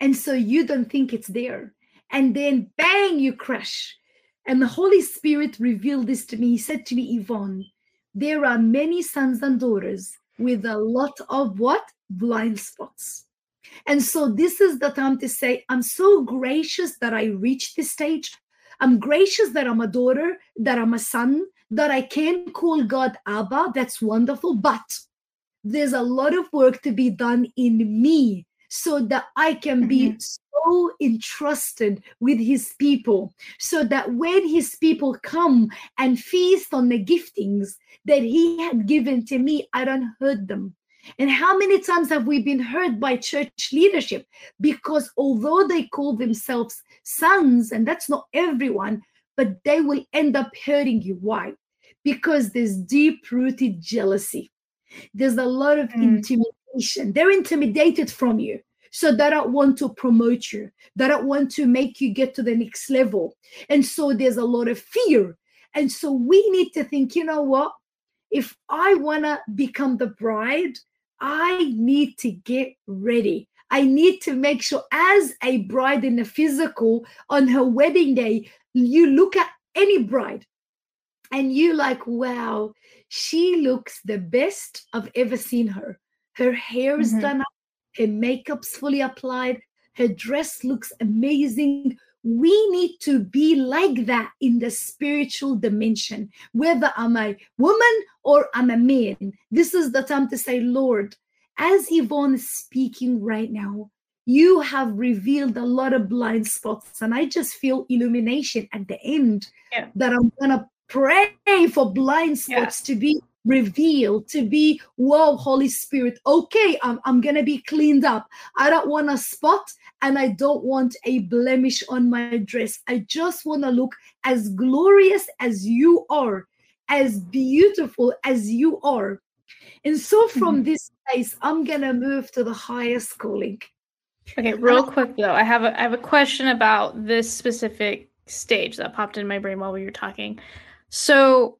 And so you don't think it's there. And then bang, you crash. And the Holy Spirit revealed this to me. He said to me, Yvon, there are many sons and daughters with a lot of what? Blind spots. And so this is the time to say, I'm so gracious that I reached this stage. I'm gracious that I'm a daughter, that I'm a son, that I can call God Abba. That's wonderful. But there's a lot of work to be done in me so that I can be mm-hmm. so entrusted with his people, so that when his people come and feast on the giftings that he had given to me, I don't hurt them. And how many times have we been hurt by church leadership? Because although they call themselves sons, and that's not everyone, but they will end up hurting you. Why? Because there's deep rooted jealousy. There's a lot of Mm. intimidation. They're intimidated from you. So they don't want to promote you. They don't want to make you get to the next level. And so there's a lot of fear. And so we need to think, you know what? If I want to become the bride, I need to get ready. I need to make sure, as a bride in the physical, on her wedding day, you look at any bride and you like, wow, she looks the best I've ever seen her. Her hair is Mhm. done up, her makeup's fully applied, her dress looks amazing. We need to be like that in the spiritual dimension, whether I'm a woman or I'm a man. This is the time to say, Lord, as Yvon is speaking right now, you have revealed a lot of blind spots, and I just feel illumination at the end Yeah. that I'm gonna pray for blind Yeah. spots to be revealed, to be, whoa, Holy Spirit, okay, I'm, I'm gonna be cleaned up. I don't want a spot and I don't want a blemish on my dress. I just want to look as glorious as you are, as beautiful as you are. And so mm-hmm. from this place, I'm gonna move to the highest calling. Okay, real quick though, I have a I have a question about this specific stage that popped in my brain while we were talking. So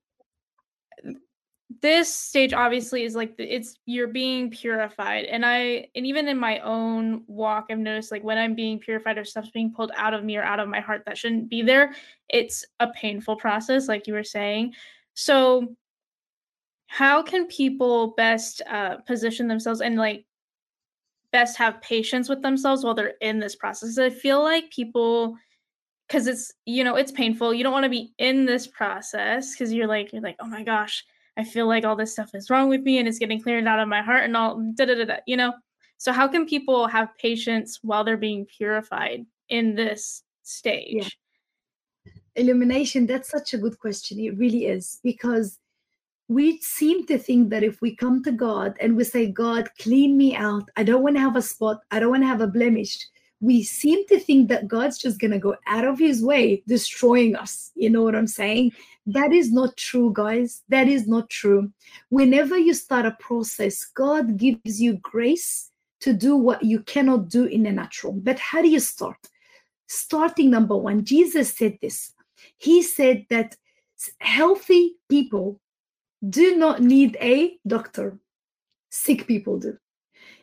this stage obviously is like it's you're being purified and i and even in my own walk i've noticed like when i'm being purified or stuff's being pulled out of me or out of my heart that shouldn't be there it's a painful process like you were saying. So how can people best uh, position themselves and like best have patience with themselves while they're in this process? I feel like people because it's you know it's painful. You don't want to be in this process because you're like you're like oh my gosh i feel like all this stuff is wrong with me and it's getting cleared out of my heart and all da da da da you know? So how can people have patience while they're being purified in this stage? Illumination that's such a good question. It really is because we seem to think that if we come to god and we say god clean me out. I don't want to have a spot. I don't want to have a blemish we seem to think that god's just going to go out of his way destroying us. You know what i'm saying? That is not true guys. That is not true. Whenever you start a process god gives you grace to do what you cannot do in the natural. But how do you start? Starting number one jesus said this. He said that healthy people do not need a doctor. Sick people do.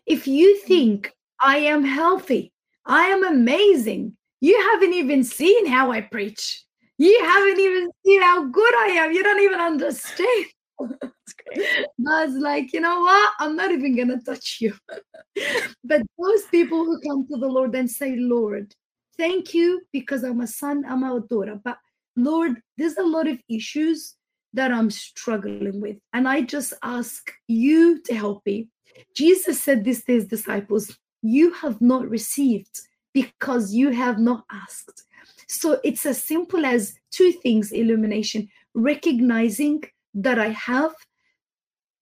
If you think i am healthy i am amazing you haven't even seen how i preach you haven't even seen how good i am you don't even understand great. God's like, you know what? I'm not even going to touch you. but those people who come to the Lord and say, Lord, thank you because I'm a son, I'm a daughter. But Lord, there's a lot of issues that I'm struggling with. And I just ask you to help me. Jesus said this to his disciples, You have not received because you have not asked. So it's as simple as two things illumination. recognizing that I have,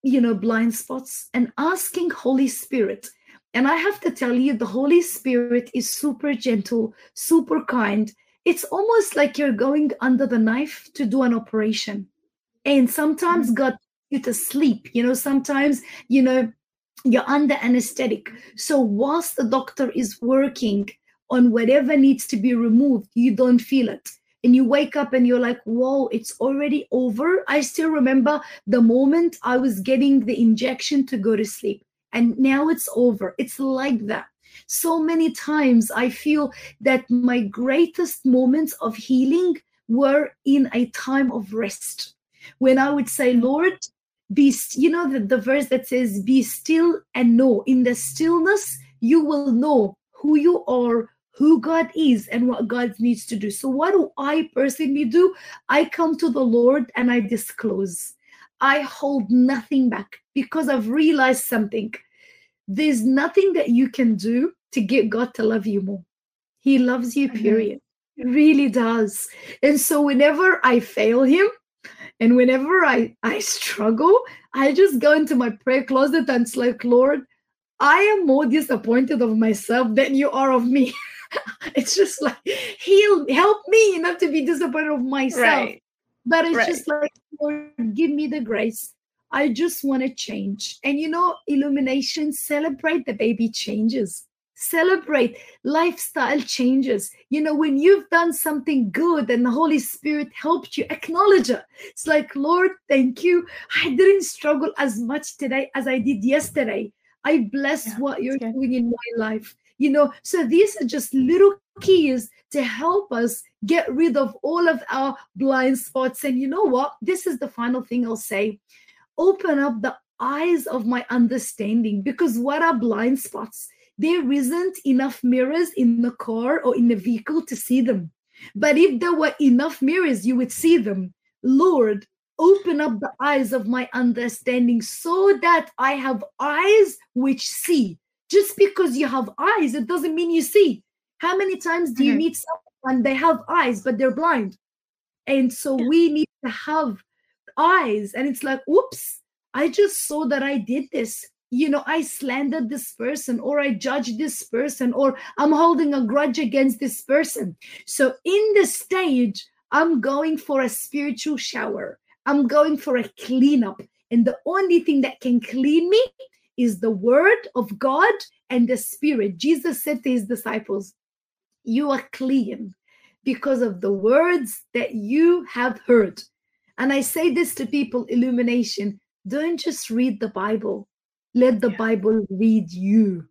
you know, blind spots and asking Holy Spirit. And I have to tell you, the Holy Spirit is super gentle, super kind. It's almost like you're going under the knife to do an operation. And sometimes mm-hmm. God you to sleep. You know, sometimes, you know, you're under anesthetic. So whilst the doctor is working on whatever needs to be removed, you don't feel it. And you wake up and you're like, whoa, it's already over. I still remember the moment I was getting the injection to go to sleep. And now it's over. It's like that. So many times I feel that my greatest moments of healing were in a time of rest. When I would say, Lord, be you know the, the verse that says be still and know. In the stillness you will know who you are who god is and what god needs to do. So what do i personally do? I come to the lord and i disclose. I hold nothing back because i've realized something. There's nothing that you can do to get god to love you more. He loves you period. Mm-hmm. really does. And so whenever i fail him and whenever I, I struggle, I just go into my prayer closet and it's like, Lord, I am more disappointed of myself than you are of me. it's just like, heal, help me not to be disappointed of myself. Right. But it's right. just like, Lord, give me the grace. I just want to change. And you know, illumination, celebrate the baby changes celebrate lifestyle changes. You know when you've done something good and the holy spirit helped you acknowledge it. It's like lord thank you. I didn't struggle as much today as i did yesterday. I bless yeah, what you're good. doing in my life. You know so these are just little keys to help us get rid of all of our blind spots. And you know what? This is the final thing i'll say. Open up the eyes of my understanding because what are blind spots there isn't enough mirrors in the car or in the vehicle to see them. But if there were enough mirrors, you would see them. Lord, open up the eyes of my understanding so that I have eyes which see. Just because you have eyes, it doesn't mean you see. How many times do mm-hmm. you meet someone they have eyes but they're blind? And so yeah. we need to have eyes. And it's like, oops, I just saw that I did this you know i slandered this person or i judged this person or i'm holding a grudge against this person. So in the stage i'm going for a spiritual shower. I'm going for a cleanup. And the only thing that can clean me is the word of god and the spirit. Jesus said to his disciples you are clean because of the words that you have heard. And i say this to people illumination don't just read the bible let the yeah. Bible read you.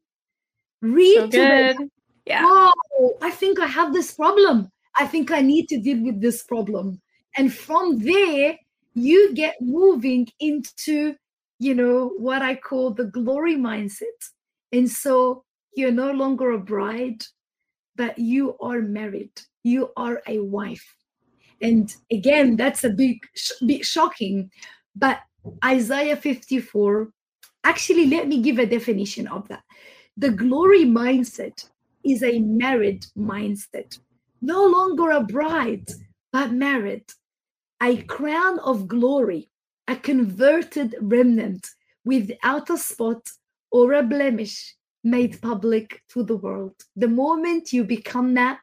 Read so good. Yeah. Oh, I think I have this problem. I think I need to deal with this problem. And from there, you get moving into, you know, what I call the glory mindset. And so you're no longer a bride, but you are married. You are a wife. And again, that's a big, bit shocking. But Isaiah 54 Actually, let me give a definition of that. The glory mindset is a married mindset, no longer a bride, but married. A crown of glory, a converted remnant without a spot or a blemish made public to the world. The moment you become that,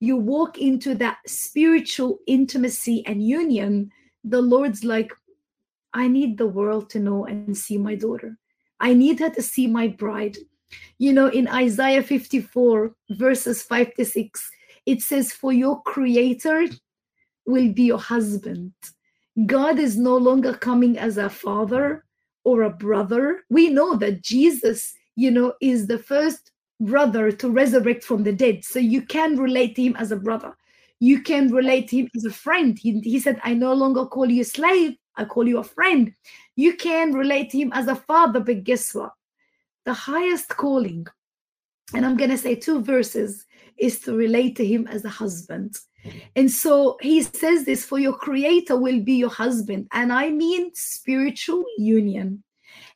you walk into that spiritual intimacy and union, the Lord's like, I need the world to know and see my daughter. I need her to see my bride. You know, in Isaiah 54, verses 5 to 6, it says, For your creator will be your husband. God is no longer coming as a father or a brother. We know that Jesus, you know, is the first brother to resurrect from the dead. So you can relate to him as a brother. You can relate to him as a friend. He, he said, I no longer call you slave, I call you a friend. You can relate to him as a father, but guess what? The highest calling, and I'm going to say two verses, is to relate to him as a husband. And so he says this for your creator will be your husband. And I mean spiritual union.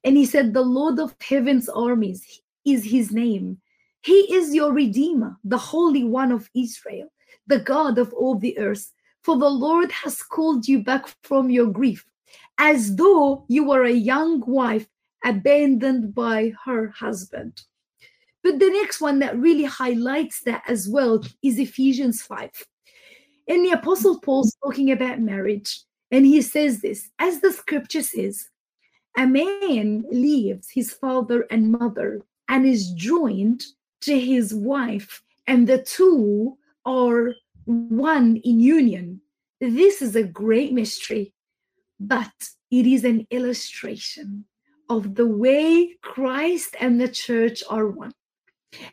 And he said, The Lord of heaven's armies is his name. He is your redeemer, the Holy One of Israel, the God of all the earth. for the Lord has called you back from your grief, as though you were a young wife abandoned by her husband. But the next one that really highlights that as well is Ephesians 5. And the Apostle Paul's talking about marriage, and he says this as the scripture says, a man leaves his father and mother and is joined to his wife, and the two are one in union. This is a great mystery, but it is an illustration of the way Christ and the church are one.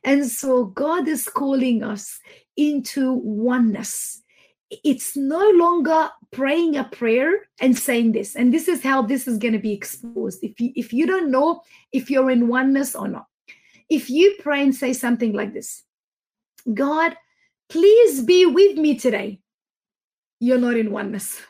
And so God is calling us into oneness. It's no longer praying a prayer and saying this. And this is how this is going to be exposed. If you if you don't know if you're in oneness or not. If you pray and say something like this, God, please be with me today. You're not in oneness.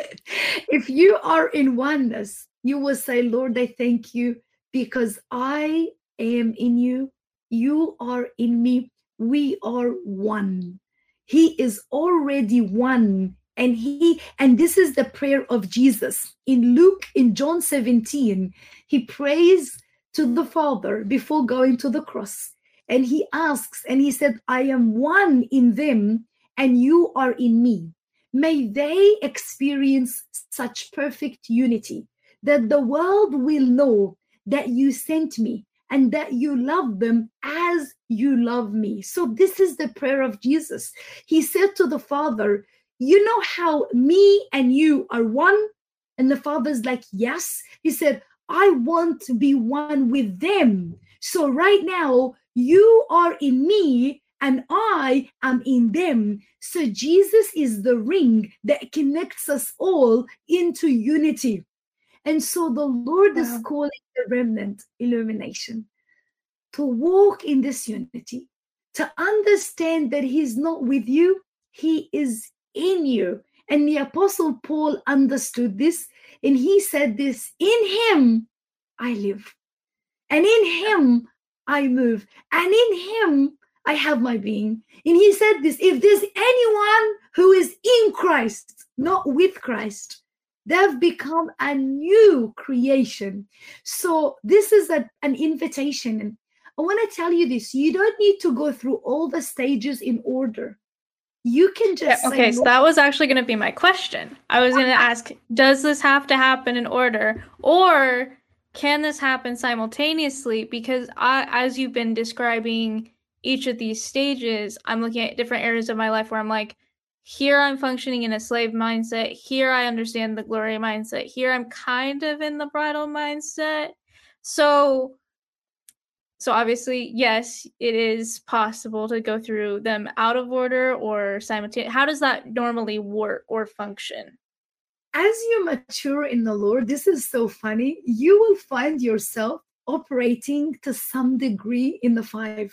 if you are in oneness, you will say, Lord, I thank you because I am in you, you are in me, we are one. He is already one. And he, and this is the prayer of Jesus. In Luke, in John 17, he prays to the Father before going to the cross. And he asks, and he said, I am one in them, and you are in me. May they experience such perfect unity that the world will know that you sent me and that you love them as you love me. So, this is the prayer of Jesus. He said to the Father, You know how me and you are one? And the Father's like, Yes. He said, I want to be one with them. So, right now, you are in me and I am in them. So, Jesus is the ring that connects us all into unity. And so the Lord wow. is calling the remnant illumination to walk in this unity, to understand that He's not with you, He is in you. And the Apostle Paul understood this, and he said this In Him I live, and in Him I move, and in Him I have my being. And he said this if there's anyone who is in Christ, not with Christ, They've become a new creation. So, this is a, an invitation. And I want to tell you this you don't need to go through all the stages in order. You can just. Yeah, okay, so that was actually going to be my question. I was going to uh-huh. ask Does this have to happen in order? Or can this happen simultaneously? Because I, as you've been describing each of these stages, I'm looking at different areas of my life where I'm like, here I'm functioning in a slave mindset. Here I understand the glory mindset. Here I'm kind of in the bridal mindset. So so obviously, yes, it is possible to go through them out of order or simultaneous. How does that normally work or function? As you mature in the Lord, this is so funny. You will find yourself operating to some degree in the five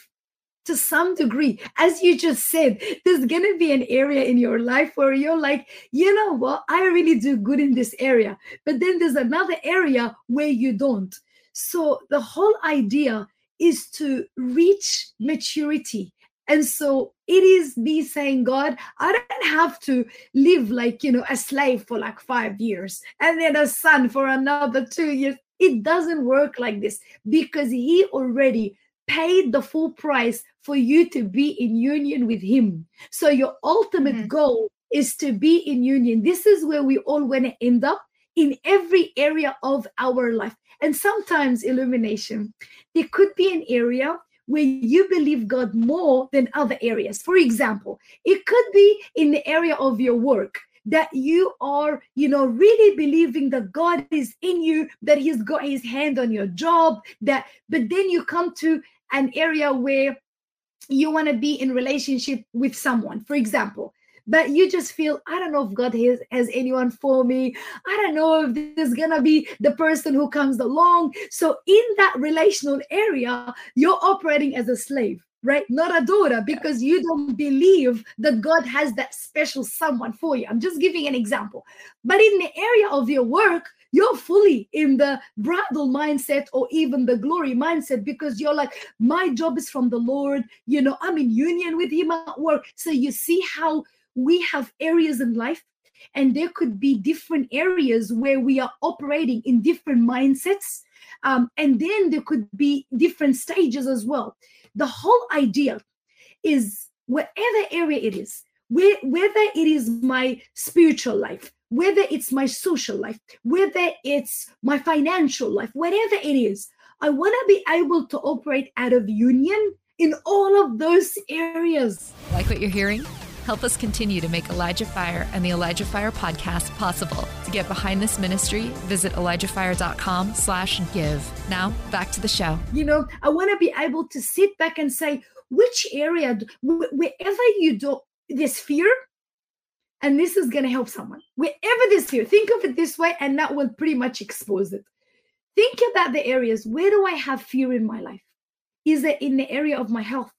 to some degree. As you just said, there's going to be an area in your life where you're like, you know what, I really do good in this area. But then there's another area where you don't. So the whole idea is to reach maturity. And so it is me saying, God, I don't have to live like, you know, a slave for like five years and then a son for another two years. It doesn't work like this because He already paid the full price for you to be in union with him so your ultimate mm-hmm. goal is to be in union this is where we all want to end up in every area of our life and sometimes illumination there could be an area where you believe God more than other areas. For example, it could be in the area of your work that you are, you know, really believing that God is in you, that He's got His hand on your job, that, but then you come to an area where you want to be in relationship with someone for example. But you just feel i don't know if god has, has anyone for me. I don't know if this is gonna be the person who comes along. So in that relational area you're operating as a slave right? Not a daughter because you don't believe that god has that special someone for you. I'm just giving an example. But in the area of your work you're fully in the bridal mindset or even the glory mindset because you're like, my job is from the Lord. You know, I'm in union with Him at work. So you see how we have areas in life and there could be different areas where we are operating in different mindsets um, and then there could be different stages as well the whole idea is whatever area it is where, whether it is my spiritual life whether it's my social life whether it's my financial life whatever it is i want to be able to operate out of union in all of those areas Like what you're hearing? Help us continue to make Elijah Fire and the Elijah Fire podcast possible. To get behind this ministry, visit ElijahFire.com slash give. Now, back to the show. you know i want to be able to sit back and say which area wherever you do there's fear and this is going to help someone. Wherever this fear think of it this way and that will pretty much expose it. Think about the areas where do i have fear in my life? Is it in the area of my health?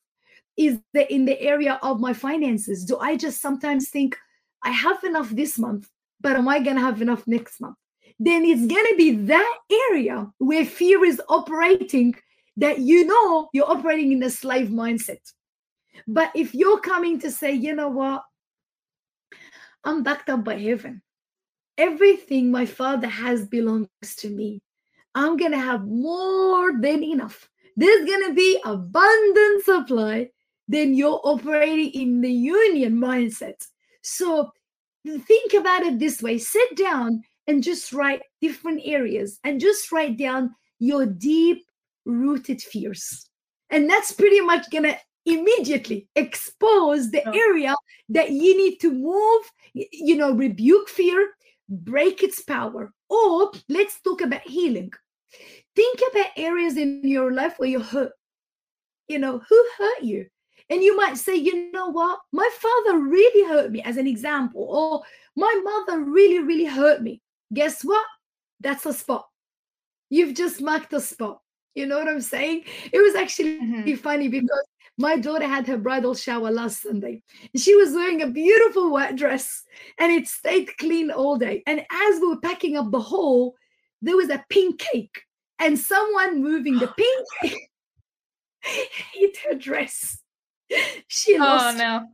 Is it in the area of my finances? Do i just sometimes think i have enough this month but am i going to have enough next month? Then it's going to be that area where fear is operating that you know you're operating in a slave mindset. But if you're coming to say, you know what, I'm backed up by heaven, everything my father has belongs to me. I'm going to have more than enough. There's going to be abundant supply. Then you're operating in the union mindset. So think about it this way sit down and just write different areas and just write down your deep rooted fears. And that's pretty much going to immediately expose the Oh. area that you need to move, you know, rebuke fear, break its power. Or let's talk about healing. Think about areas in your life where you're hurt. You know, who hurt you? And you might say, you know what? My father really hurt me, as an example, or my mother really, really hurt me. Guess what? That's a spot. You've just marked a spot. You know what I'm saying? It was actually Mhm. funny because my daughter had her bridal shower last Sunday. And she was wearing a beautiful white dress and it stayed clean all day. And as we were packing up the hall, there was a pink cake and someone moving the pink cake hit her dress. She oh, lost. Oh no.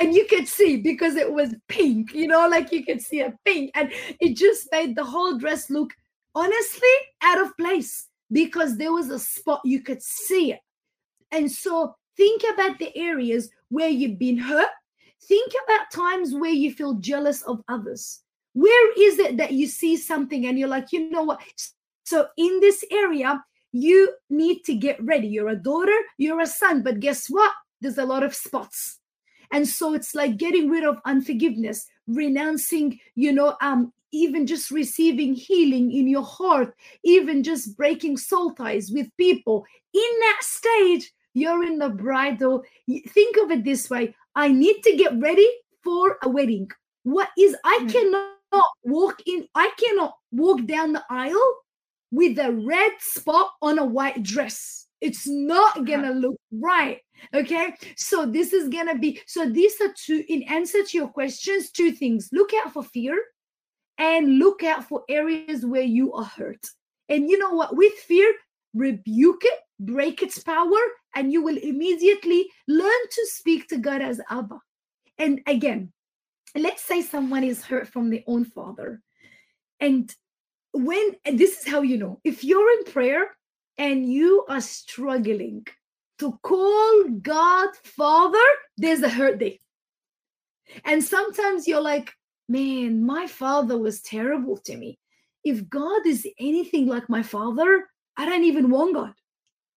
and you could see because it was pink, you know, like you could see a pink, and it just made the whole dress look honestly out of place because there was a spot you could see it. And so think about the areas where you've been hurt. Think about times where you feel jealous of others. Where is it that you see something and you're like, you know what? So in this area, you need to get ready. You're a daughter, you're a son, but guess what? There's a lot of spots. And so it's like getting rid of unforgiveness, renouncing, you know, um, even just receiving healing in your heart, even just breaking soul ties with people. In that stage, you're in the bridal. Think of it this way I need to get ready for a wedding. What is, I Mm. cannot walk in, I cannot walk down the aisle with a red spot on a white dress. It's not gonna look right. Okay. So this is gonna be so these are two in answer to your questions, two things. Look out for fear and look out for areas where you are hurt. And you know what? With fear, rebuke it, break its power, and you will immediately learn to speak to God as Abba. And again, let's say someone is hurt from their own father. And when and this is how you know if you're in prayer and you are struggling to call God Father, there's a hurt there. And sometimes you're like, man, my father was terrible to me. If God is anything like my father, I don't even want God.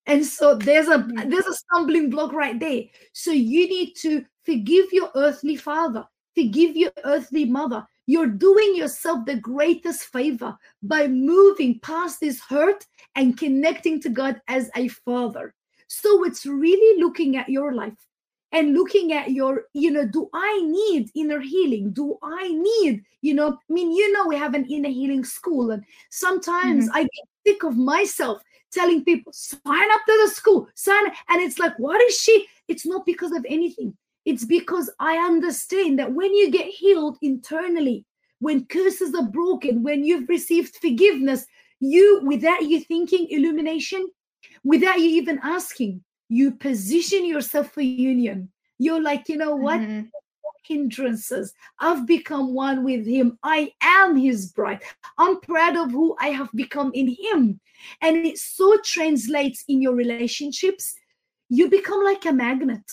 And so there's a Mhm. there's a stumbling block right there. So you need to forgive your earthly father, forgive your earthly mother. You're doing yourself the greatest favor by moving past this hurt and connecting to God as a father. So it's really looking at your life and looking at your, you know, do I need inner healing? Do I need, you know, I mean, you know, we have an inner healing school, and sometimes I get sick of myself telling people, sign up to the school, sign, and it's like, what is she? It's not because of anything. It's because I understand that when you get healed internally, when curses are broken, when you've received forgiveness, you, without you thinking illumination, without you even asking, you position yourself for union. You're like, you know what? Mhm. Hindrances. I've become one with him. I am his bride. I'm proud of who I have become in him. And it so translates in your relationships. You become like a magnet.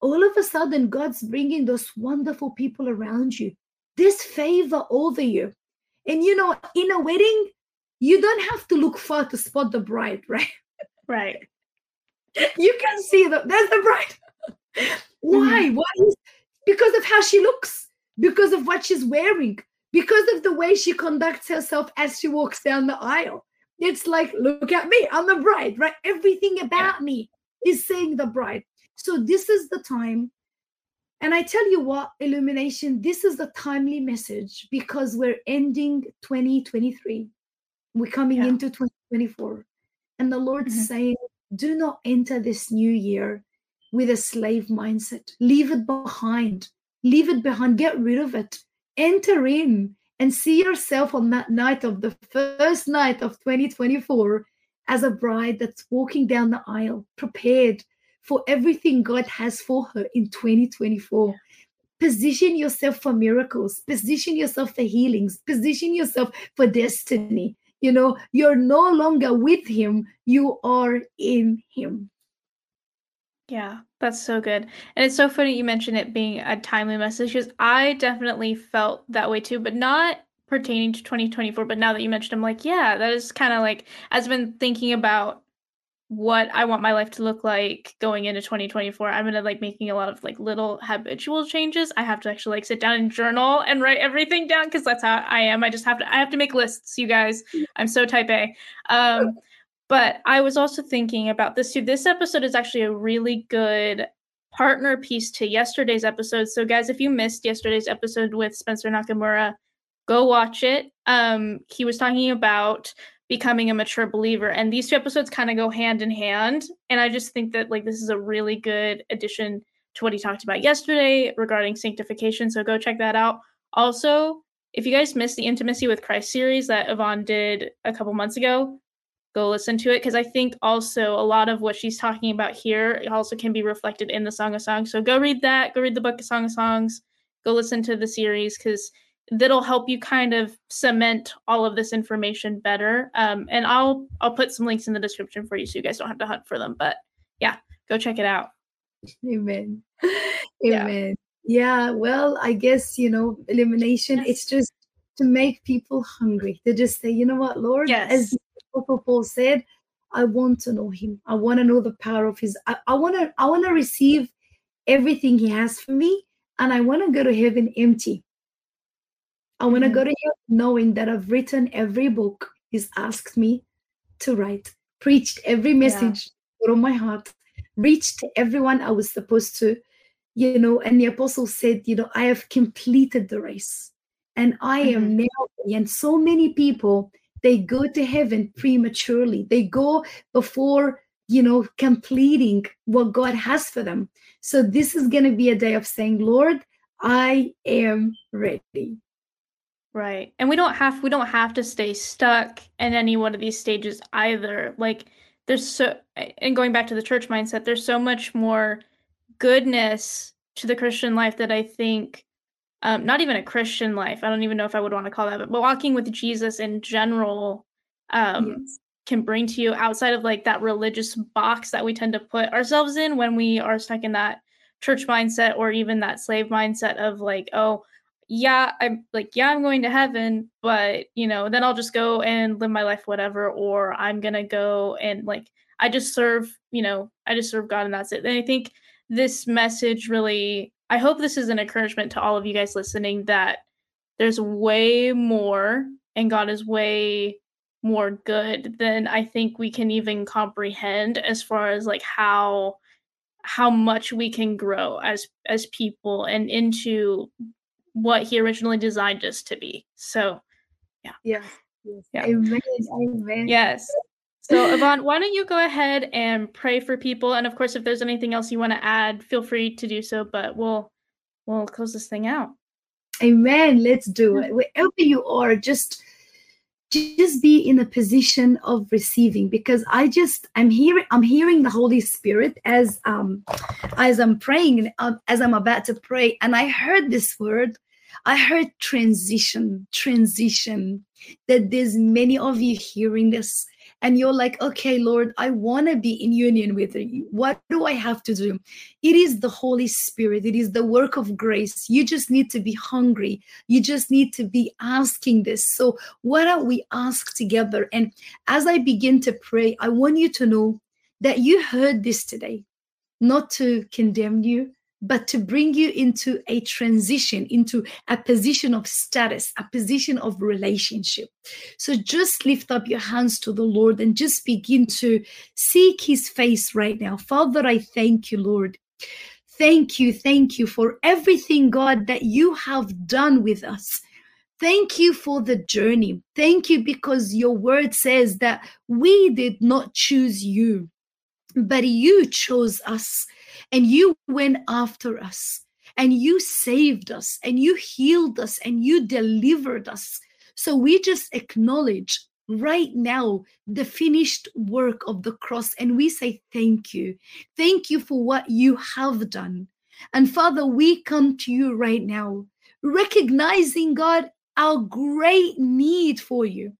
All of a sudden, God's bringing those wonderful people around you. This favor over you. And you know, in a wedding, you don't have to look far to spot the bride, right? Right. You can see that there's the bride. Why? Mm-hmm. Why is because of how she looks, because of what she's wearing, because of the way she conducts herself as she walks down the aisle. It's like, look at me, I'm the bride, right? Everything about me is saying the bride. So this is the time. And I tell you what, illumination, this is a timely message because we're ending 2023. We're coming Yeah. into 2024. And the Lord's Mhm. saying, do not enter this new year with a slave mindset. Leave it behind. Leave it behind. Get rid of it. Enter in and see yourself on that night of the first night of 2024 as a bride that's walking down the aisle, prepared for everything God has for her in 2024. Position yourself for miracles, position yourself for healings, position yourself for destiny. You know, you're no longer with Him, you are in Him. Yeah, that's so good. And it's so funny you mentioned it being a timely message because I definitely felt that way too, but not pertaining to 2024. But now that you mentioned, I'm like, yeah, that is kind of like, as I've been thinking about what I want my life to look like going into 2024, I'm gonna like making a lot of like little habitual changes. I have to actually like sit down and journal and write everything down because that's how I am. I just have to, I have to make lists, you guys. I'm so type A. Um, but I was also thinking about this too. This episode is actually a really good partner piece to yesterday's episode. So, guys, if you missed yesterday's episode with Spencer Nakamura, go watch it. Um, he was talking about becoming a mature believer, and these two episodes kind of go hand in hand. And I just think that like this is a really good addition to what he talked about yesterday regarding sanctification. So go check that out. Also, if you guys missed the Intimacy with Christ series that Yvon did a couple months ago, go listen to it because I think also a lot of what she's talking about here also can be reflected in the Song of Songs. So go read that, go read the book of Song of Songs, go listen to the series because that'll help you kind of cement all of this information better. Um, and I'll I'll put some links in the description for you so you guys don't have to hunt for them. But yeah, go check it out. Amen. Yeah. Amen. Yeah. well, I guess, you know, Illumination, Yes. it's just to make people hungry. To just say, you know what, Lord, Yes. as Apostle Paul said, I want to know him. I want to know the power of his I, I want to I want to receive everything he has for me. And I want to go to heaven empty. I want to go to mm. heaven knowing that I've written every book he's asked me to write, preached every message from my heart, reached everyone I was supposed to, you know. And the apostle said, you know, I have completed the race and I am mm-hmm. now. And so many people, they go to heaven prematurely, they go before, you know, completing what God has for them. So this is going to be a day of saying, Lord, I am ready. Right. And we don't have we don't have to stay stuck in any one of these stages either. Like there's so and going back to the church mindset, there's so much more goodness to the Christian life that I think um not even a Christian life. I don't even know if I would want to call that, but walking with Jesus in general um Yes. can bring to you outside of like that religious box that we tend to put ourselves in when we are stuck in that church mindset or even that slave mindset of like, oh, yeah, I'm like, yeah, I'm going to heaven, but you know, then I'll just go and live my life, whatever, or I'm gonna go and like, I just serve, you know, I just serve God and that's it. And I think this message really, I hope this is an encouragement to all of you guys listening that there's way more and God is way more good than I think we can even comprehend as far as like how how much we can grow as as people and into what he originally designed us to be. So yeah. Yes. yes. Yeah. Amen. Amen. yes. So Yvon, why don't you go ahead and pray for people? And of course, if there's anything else you want to add, feel free to do so. But we'll we'll close this thing out. Amen. Let's do it. Wherever you are, just just be in a position of receiving because i just i'm hearing i'm hearing the holy spirit as um as i'm praying um, as i'm about to pray and i heard this word i heard transition transition that there's many of you hearing this and you're like, okay, Lord, I want to be in union with you. What do I have to do? It is the Holy Spirit, it is the work of grace. You just need to be hungry. You just need to be asking this. So, why don't we ask together? And as I begin to pray, I want you to know that you heard this today, not to condemn you, but to bring you into a transition, into a position of status, a position of relationship. So just lift up your hands to the Lord and just begin to seek his face right now. Father, I thank you, Lord. Thank you, thank you for everything, God, that you have done with us. Thank you for the journey. Thank you because your word says that we did not choose you, but you chose us and you went after us and you saved us and you healed us and you delivered us. So we just acknowledge right now the finished work of the cross and we say thank you. Thank you for what you have done. And Father, we come to you right now, recognizing, God, our great need for you.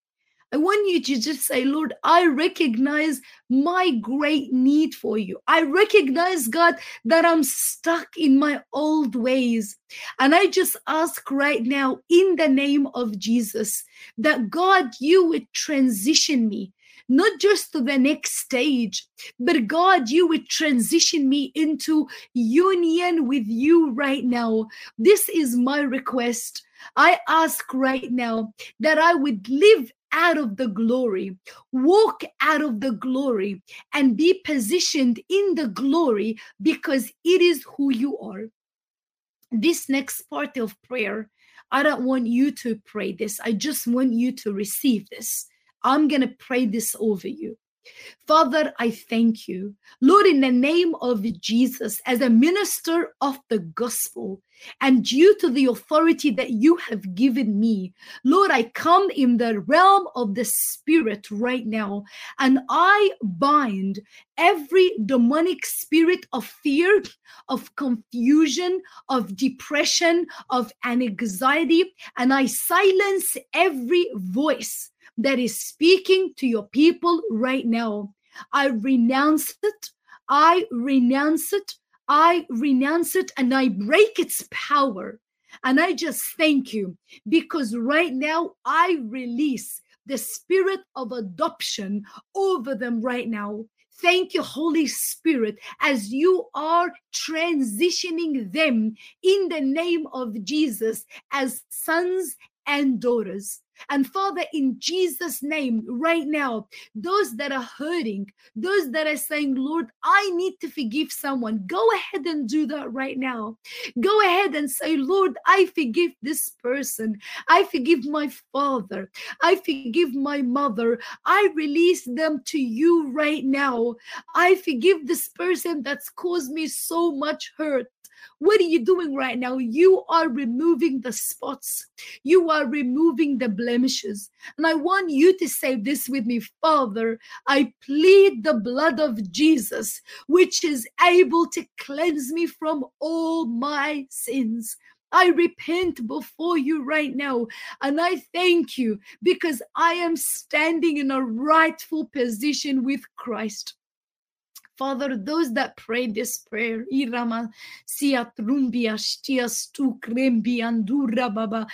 I want you to just say, Lord, I recognize my great need for you. I recognize, God, that I'm stuck in my old ways. And I just ask right now, in the name of Jesus, that God, you would transition me not just to the next stage, but God, you would transition me into union with you right now. This is my request. I ask right now that I would live out of the glory, walk out of the glory, and be positioned in the glory because it is who you are. This next part of prayer, I don't want you to pray this. I just want you to receive this. I'm going to pray this over you. Father, I thank you. Lord, in the name of Jesus, as a minister of the gospel, and due to the authority that you have given me, Lord, I come in the realm of the spirit right now, and I bind every demonic spirit of fear, of confusion, of depression, of anxiety, and I silence every voice that is speaking to your people right now. I renounce it. I renounce it. I renounce it and I break its power. And I just thank you because right now I release the spirit of adoption over them right now. Thank you, Holy Spirit, as you are transitioning them in the name of Jesus as sons and daughters. And Father, in Jesus' name, right now, those that are hurting, those that are saying, Lord, I need to forgive someone, go ahead and do that right now. Go ahead and say, Lord, I forgive this person. I forgive my father. I forgive my mother. I release them to you right now. I forgive this person that's caused me so much hurt. What are you doing right now? You are removing the spots, you are removing the blemishes. And I want you to say this with me Father, I plead the blood of Jesus, which is able to cleanse me from all my sins. I repent before you right now. And I thank you because I am standing in a rightful position with Christ. Father, those that pray this prayer, Irama krembi andura baba.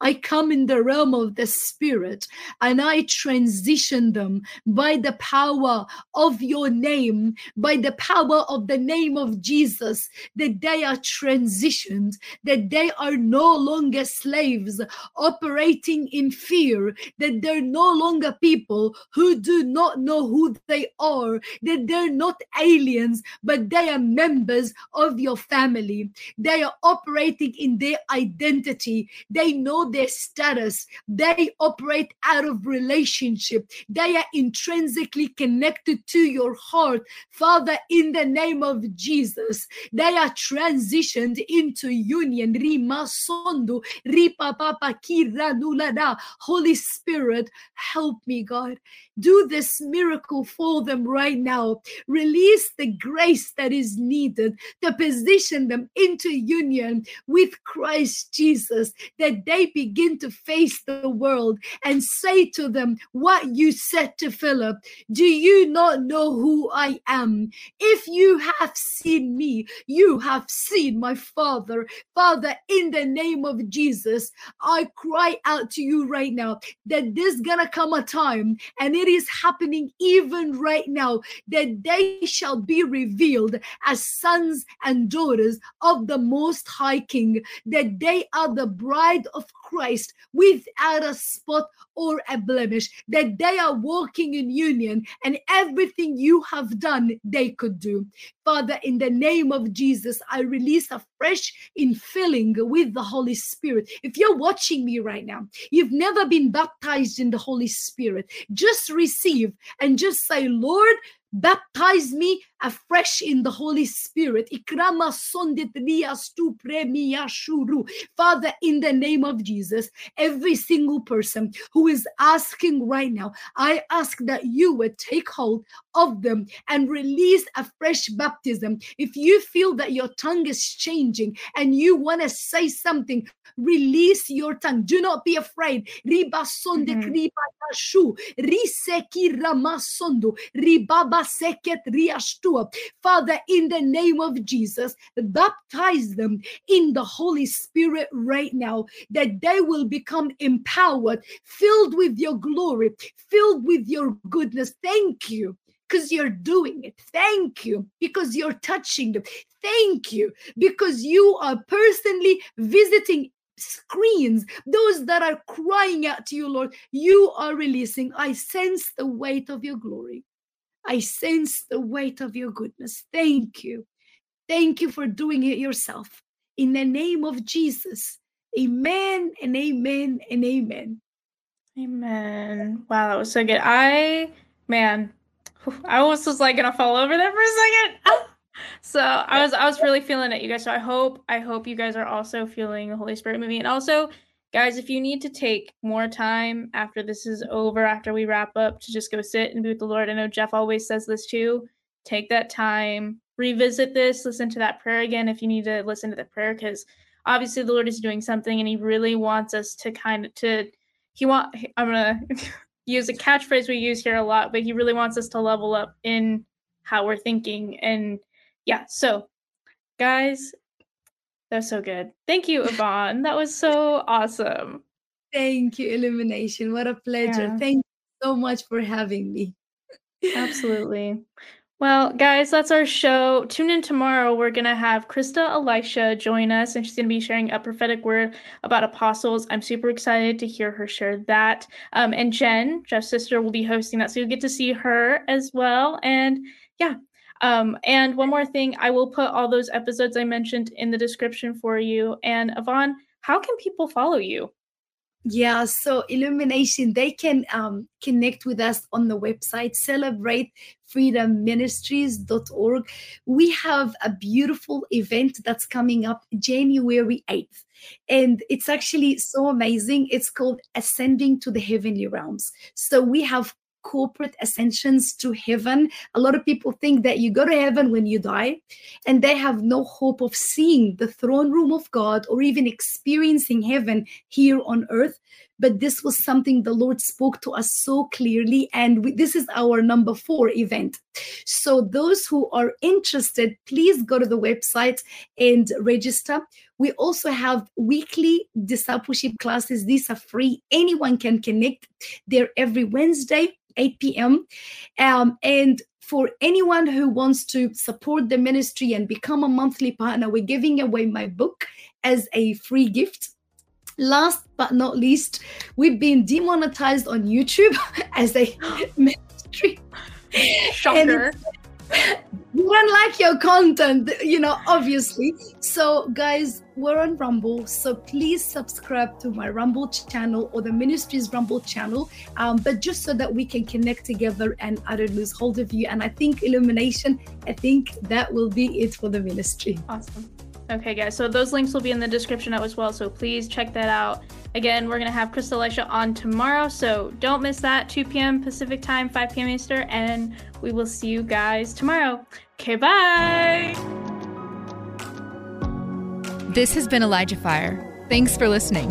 I come in the realm of the spirit and I transition them by the power of your name, by the power of the name of Jesus, that they are transitioned, that they are no longer slaves operating in fear, that they're no longer people who do not know who they are, that they're not aliens, but they are members of your family. They are operating in their identity. They know their status. They operate out of relationship. They are intrinsically connected to your heart. Father, in the name of Jesus, they are transitioned into union. Rima sondo, ripa papa kira Holy Spirit, help me, God. Do this miracle for them right now. Release the grace that is needed to position them into union with Christ Jesus, that they begin to face the world and say to them what you said to Philip Do you not know who I am? If you have seen me, you have seen my Father. Father, in the name of Jesus, I cry out to you right now that there's gonna come a time, and it is happening even right now, that they shall be revealed as sons and daughters of the Most High King, that they are the bride of Christ without a spot or a blemish, that they are walking in union and everything you have done, they could do. Father, in the name of Jesus, I release a fresh infilling with the Holy Spirit. If you're watching me right now, you've never been baptized in the Holy Spirit, just receive and just say, Lord, baptize me afresh in the Holy Spirit. Father, in the name of Jesus, every single person who is asking right now, I ask that you would take hold of them and release a fresh baptism. If you feel that your tongue is changing and you want to say something, release your tongue. Do not be afraid. Mm-hmm. Father, in the name of Jesus, baptize them in the Holy Spirit right now, that they will become empowered, filled with your glory, filled with your goodness. Thank you because you're doing it. Thank you because you're touching them. Thank you because you are personally visiting screens, those that are crying out to you, Lord. You are releasing. I sense the weight of your glory. I sense the weight of your goodness. Thank you. Thank you for doing it yourself. In the name of Jesus. Amen and amen and amen. Amen. Wow, that was so good. I, man, I almost was like gonna fall over there for a second. Oh. so I was I was really feeling it, you guys. So I hope I hope you guys are also feeling the Holy Spirit moving. And also guys, if you need to take more time after this is over, after we wrap up, to just go sit and be with the Lord, I know Jeff always says this too. Take that time, revisit this, listen to that prayer again if you need to listen to the prayer, because obviously the Lord is doing something and He really wants us to kind of to He want I'm gonna use a catchphrase we use here a lot, but He really wants us to level up in how we're thinking and yeah. So, guys, that's so good. Thank you, Yvon. that was so awesome. Thank you, Illumination. What a pleasure. Yeah. Thank you so much for having me. Absolutely. Well, guys, that's our show. Tune in tomorrow. We're going to have Krista Elisha join us, and she's going to be sharing a prophetic word about apostles. I'm super excited to hear her share that. Um, and Jen, Jeff's sister, will be hosting that. So you'll get to see her as well. And yeah, um, and one more thing, I will put all those episodes I mentioned in the description for you. And Yvon, how can people follow you? Yeah, so Illumination, they can um, connect with us on the website, celebrateFreedomMinistries.org. We have a beautiful event that's coming up January 8th. And it's actually so amazing. It's called Ascending to the Heavenly Realms. So we have corporate ascensions to heaven. A lot of people think that you go to heaven when you die, and they have no hope of seeing the throne room of God or even experiencing heaven here on earth. But this was something the Lord spoke to us so clearly, and we, this is our number four event. So, those who are interested, please go to the website and register. We also have weekly discipleship classes. These are free. Anyone can connect. They're every Wednesday 8 p.m. Um, and for anyone who wants to support the ministry and become a monthly partner, we're giving away my book as a free gift. Last but not least, we've been demonetized on YouTube as a ministry. stalker. we don't like your content, you know, obviously. So, guys, we're on Rumble. So please subscribe to my Rumble channel or the Ministry's Rumble channel. Um, but just so that we can connect together and I don't lose hold of you. And I think illumination, I think that will be it for the ministry. Awesome. Okay, guys. So those links will be in the description as well. So please check that out. Again, we're going to have Crystal Elisha on tomorrow. So don't miss that. 2 p.m. Pacific time, 5 p.m. Eastern. And we will see you guys tomorrow. Okay, bye. This has been Elijah Fire. Thanks for listening.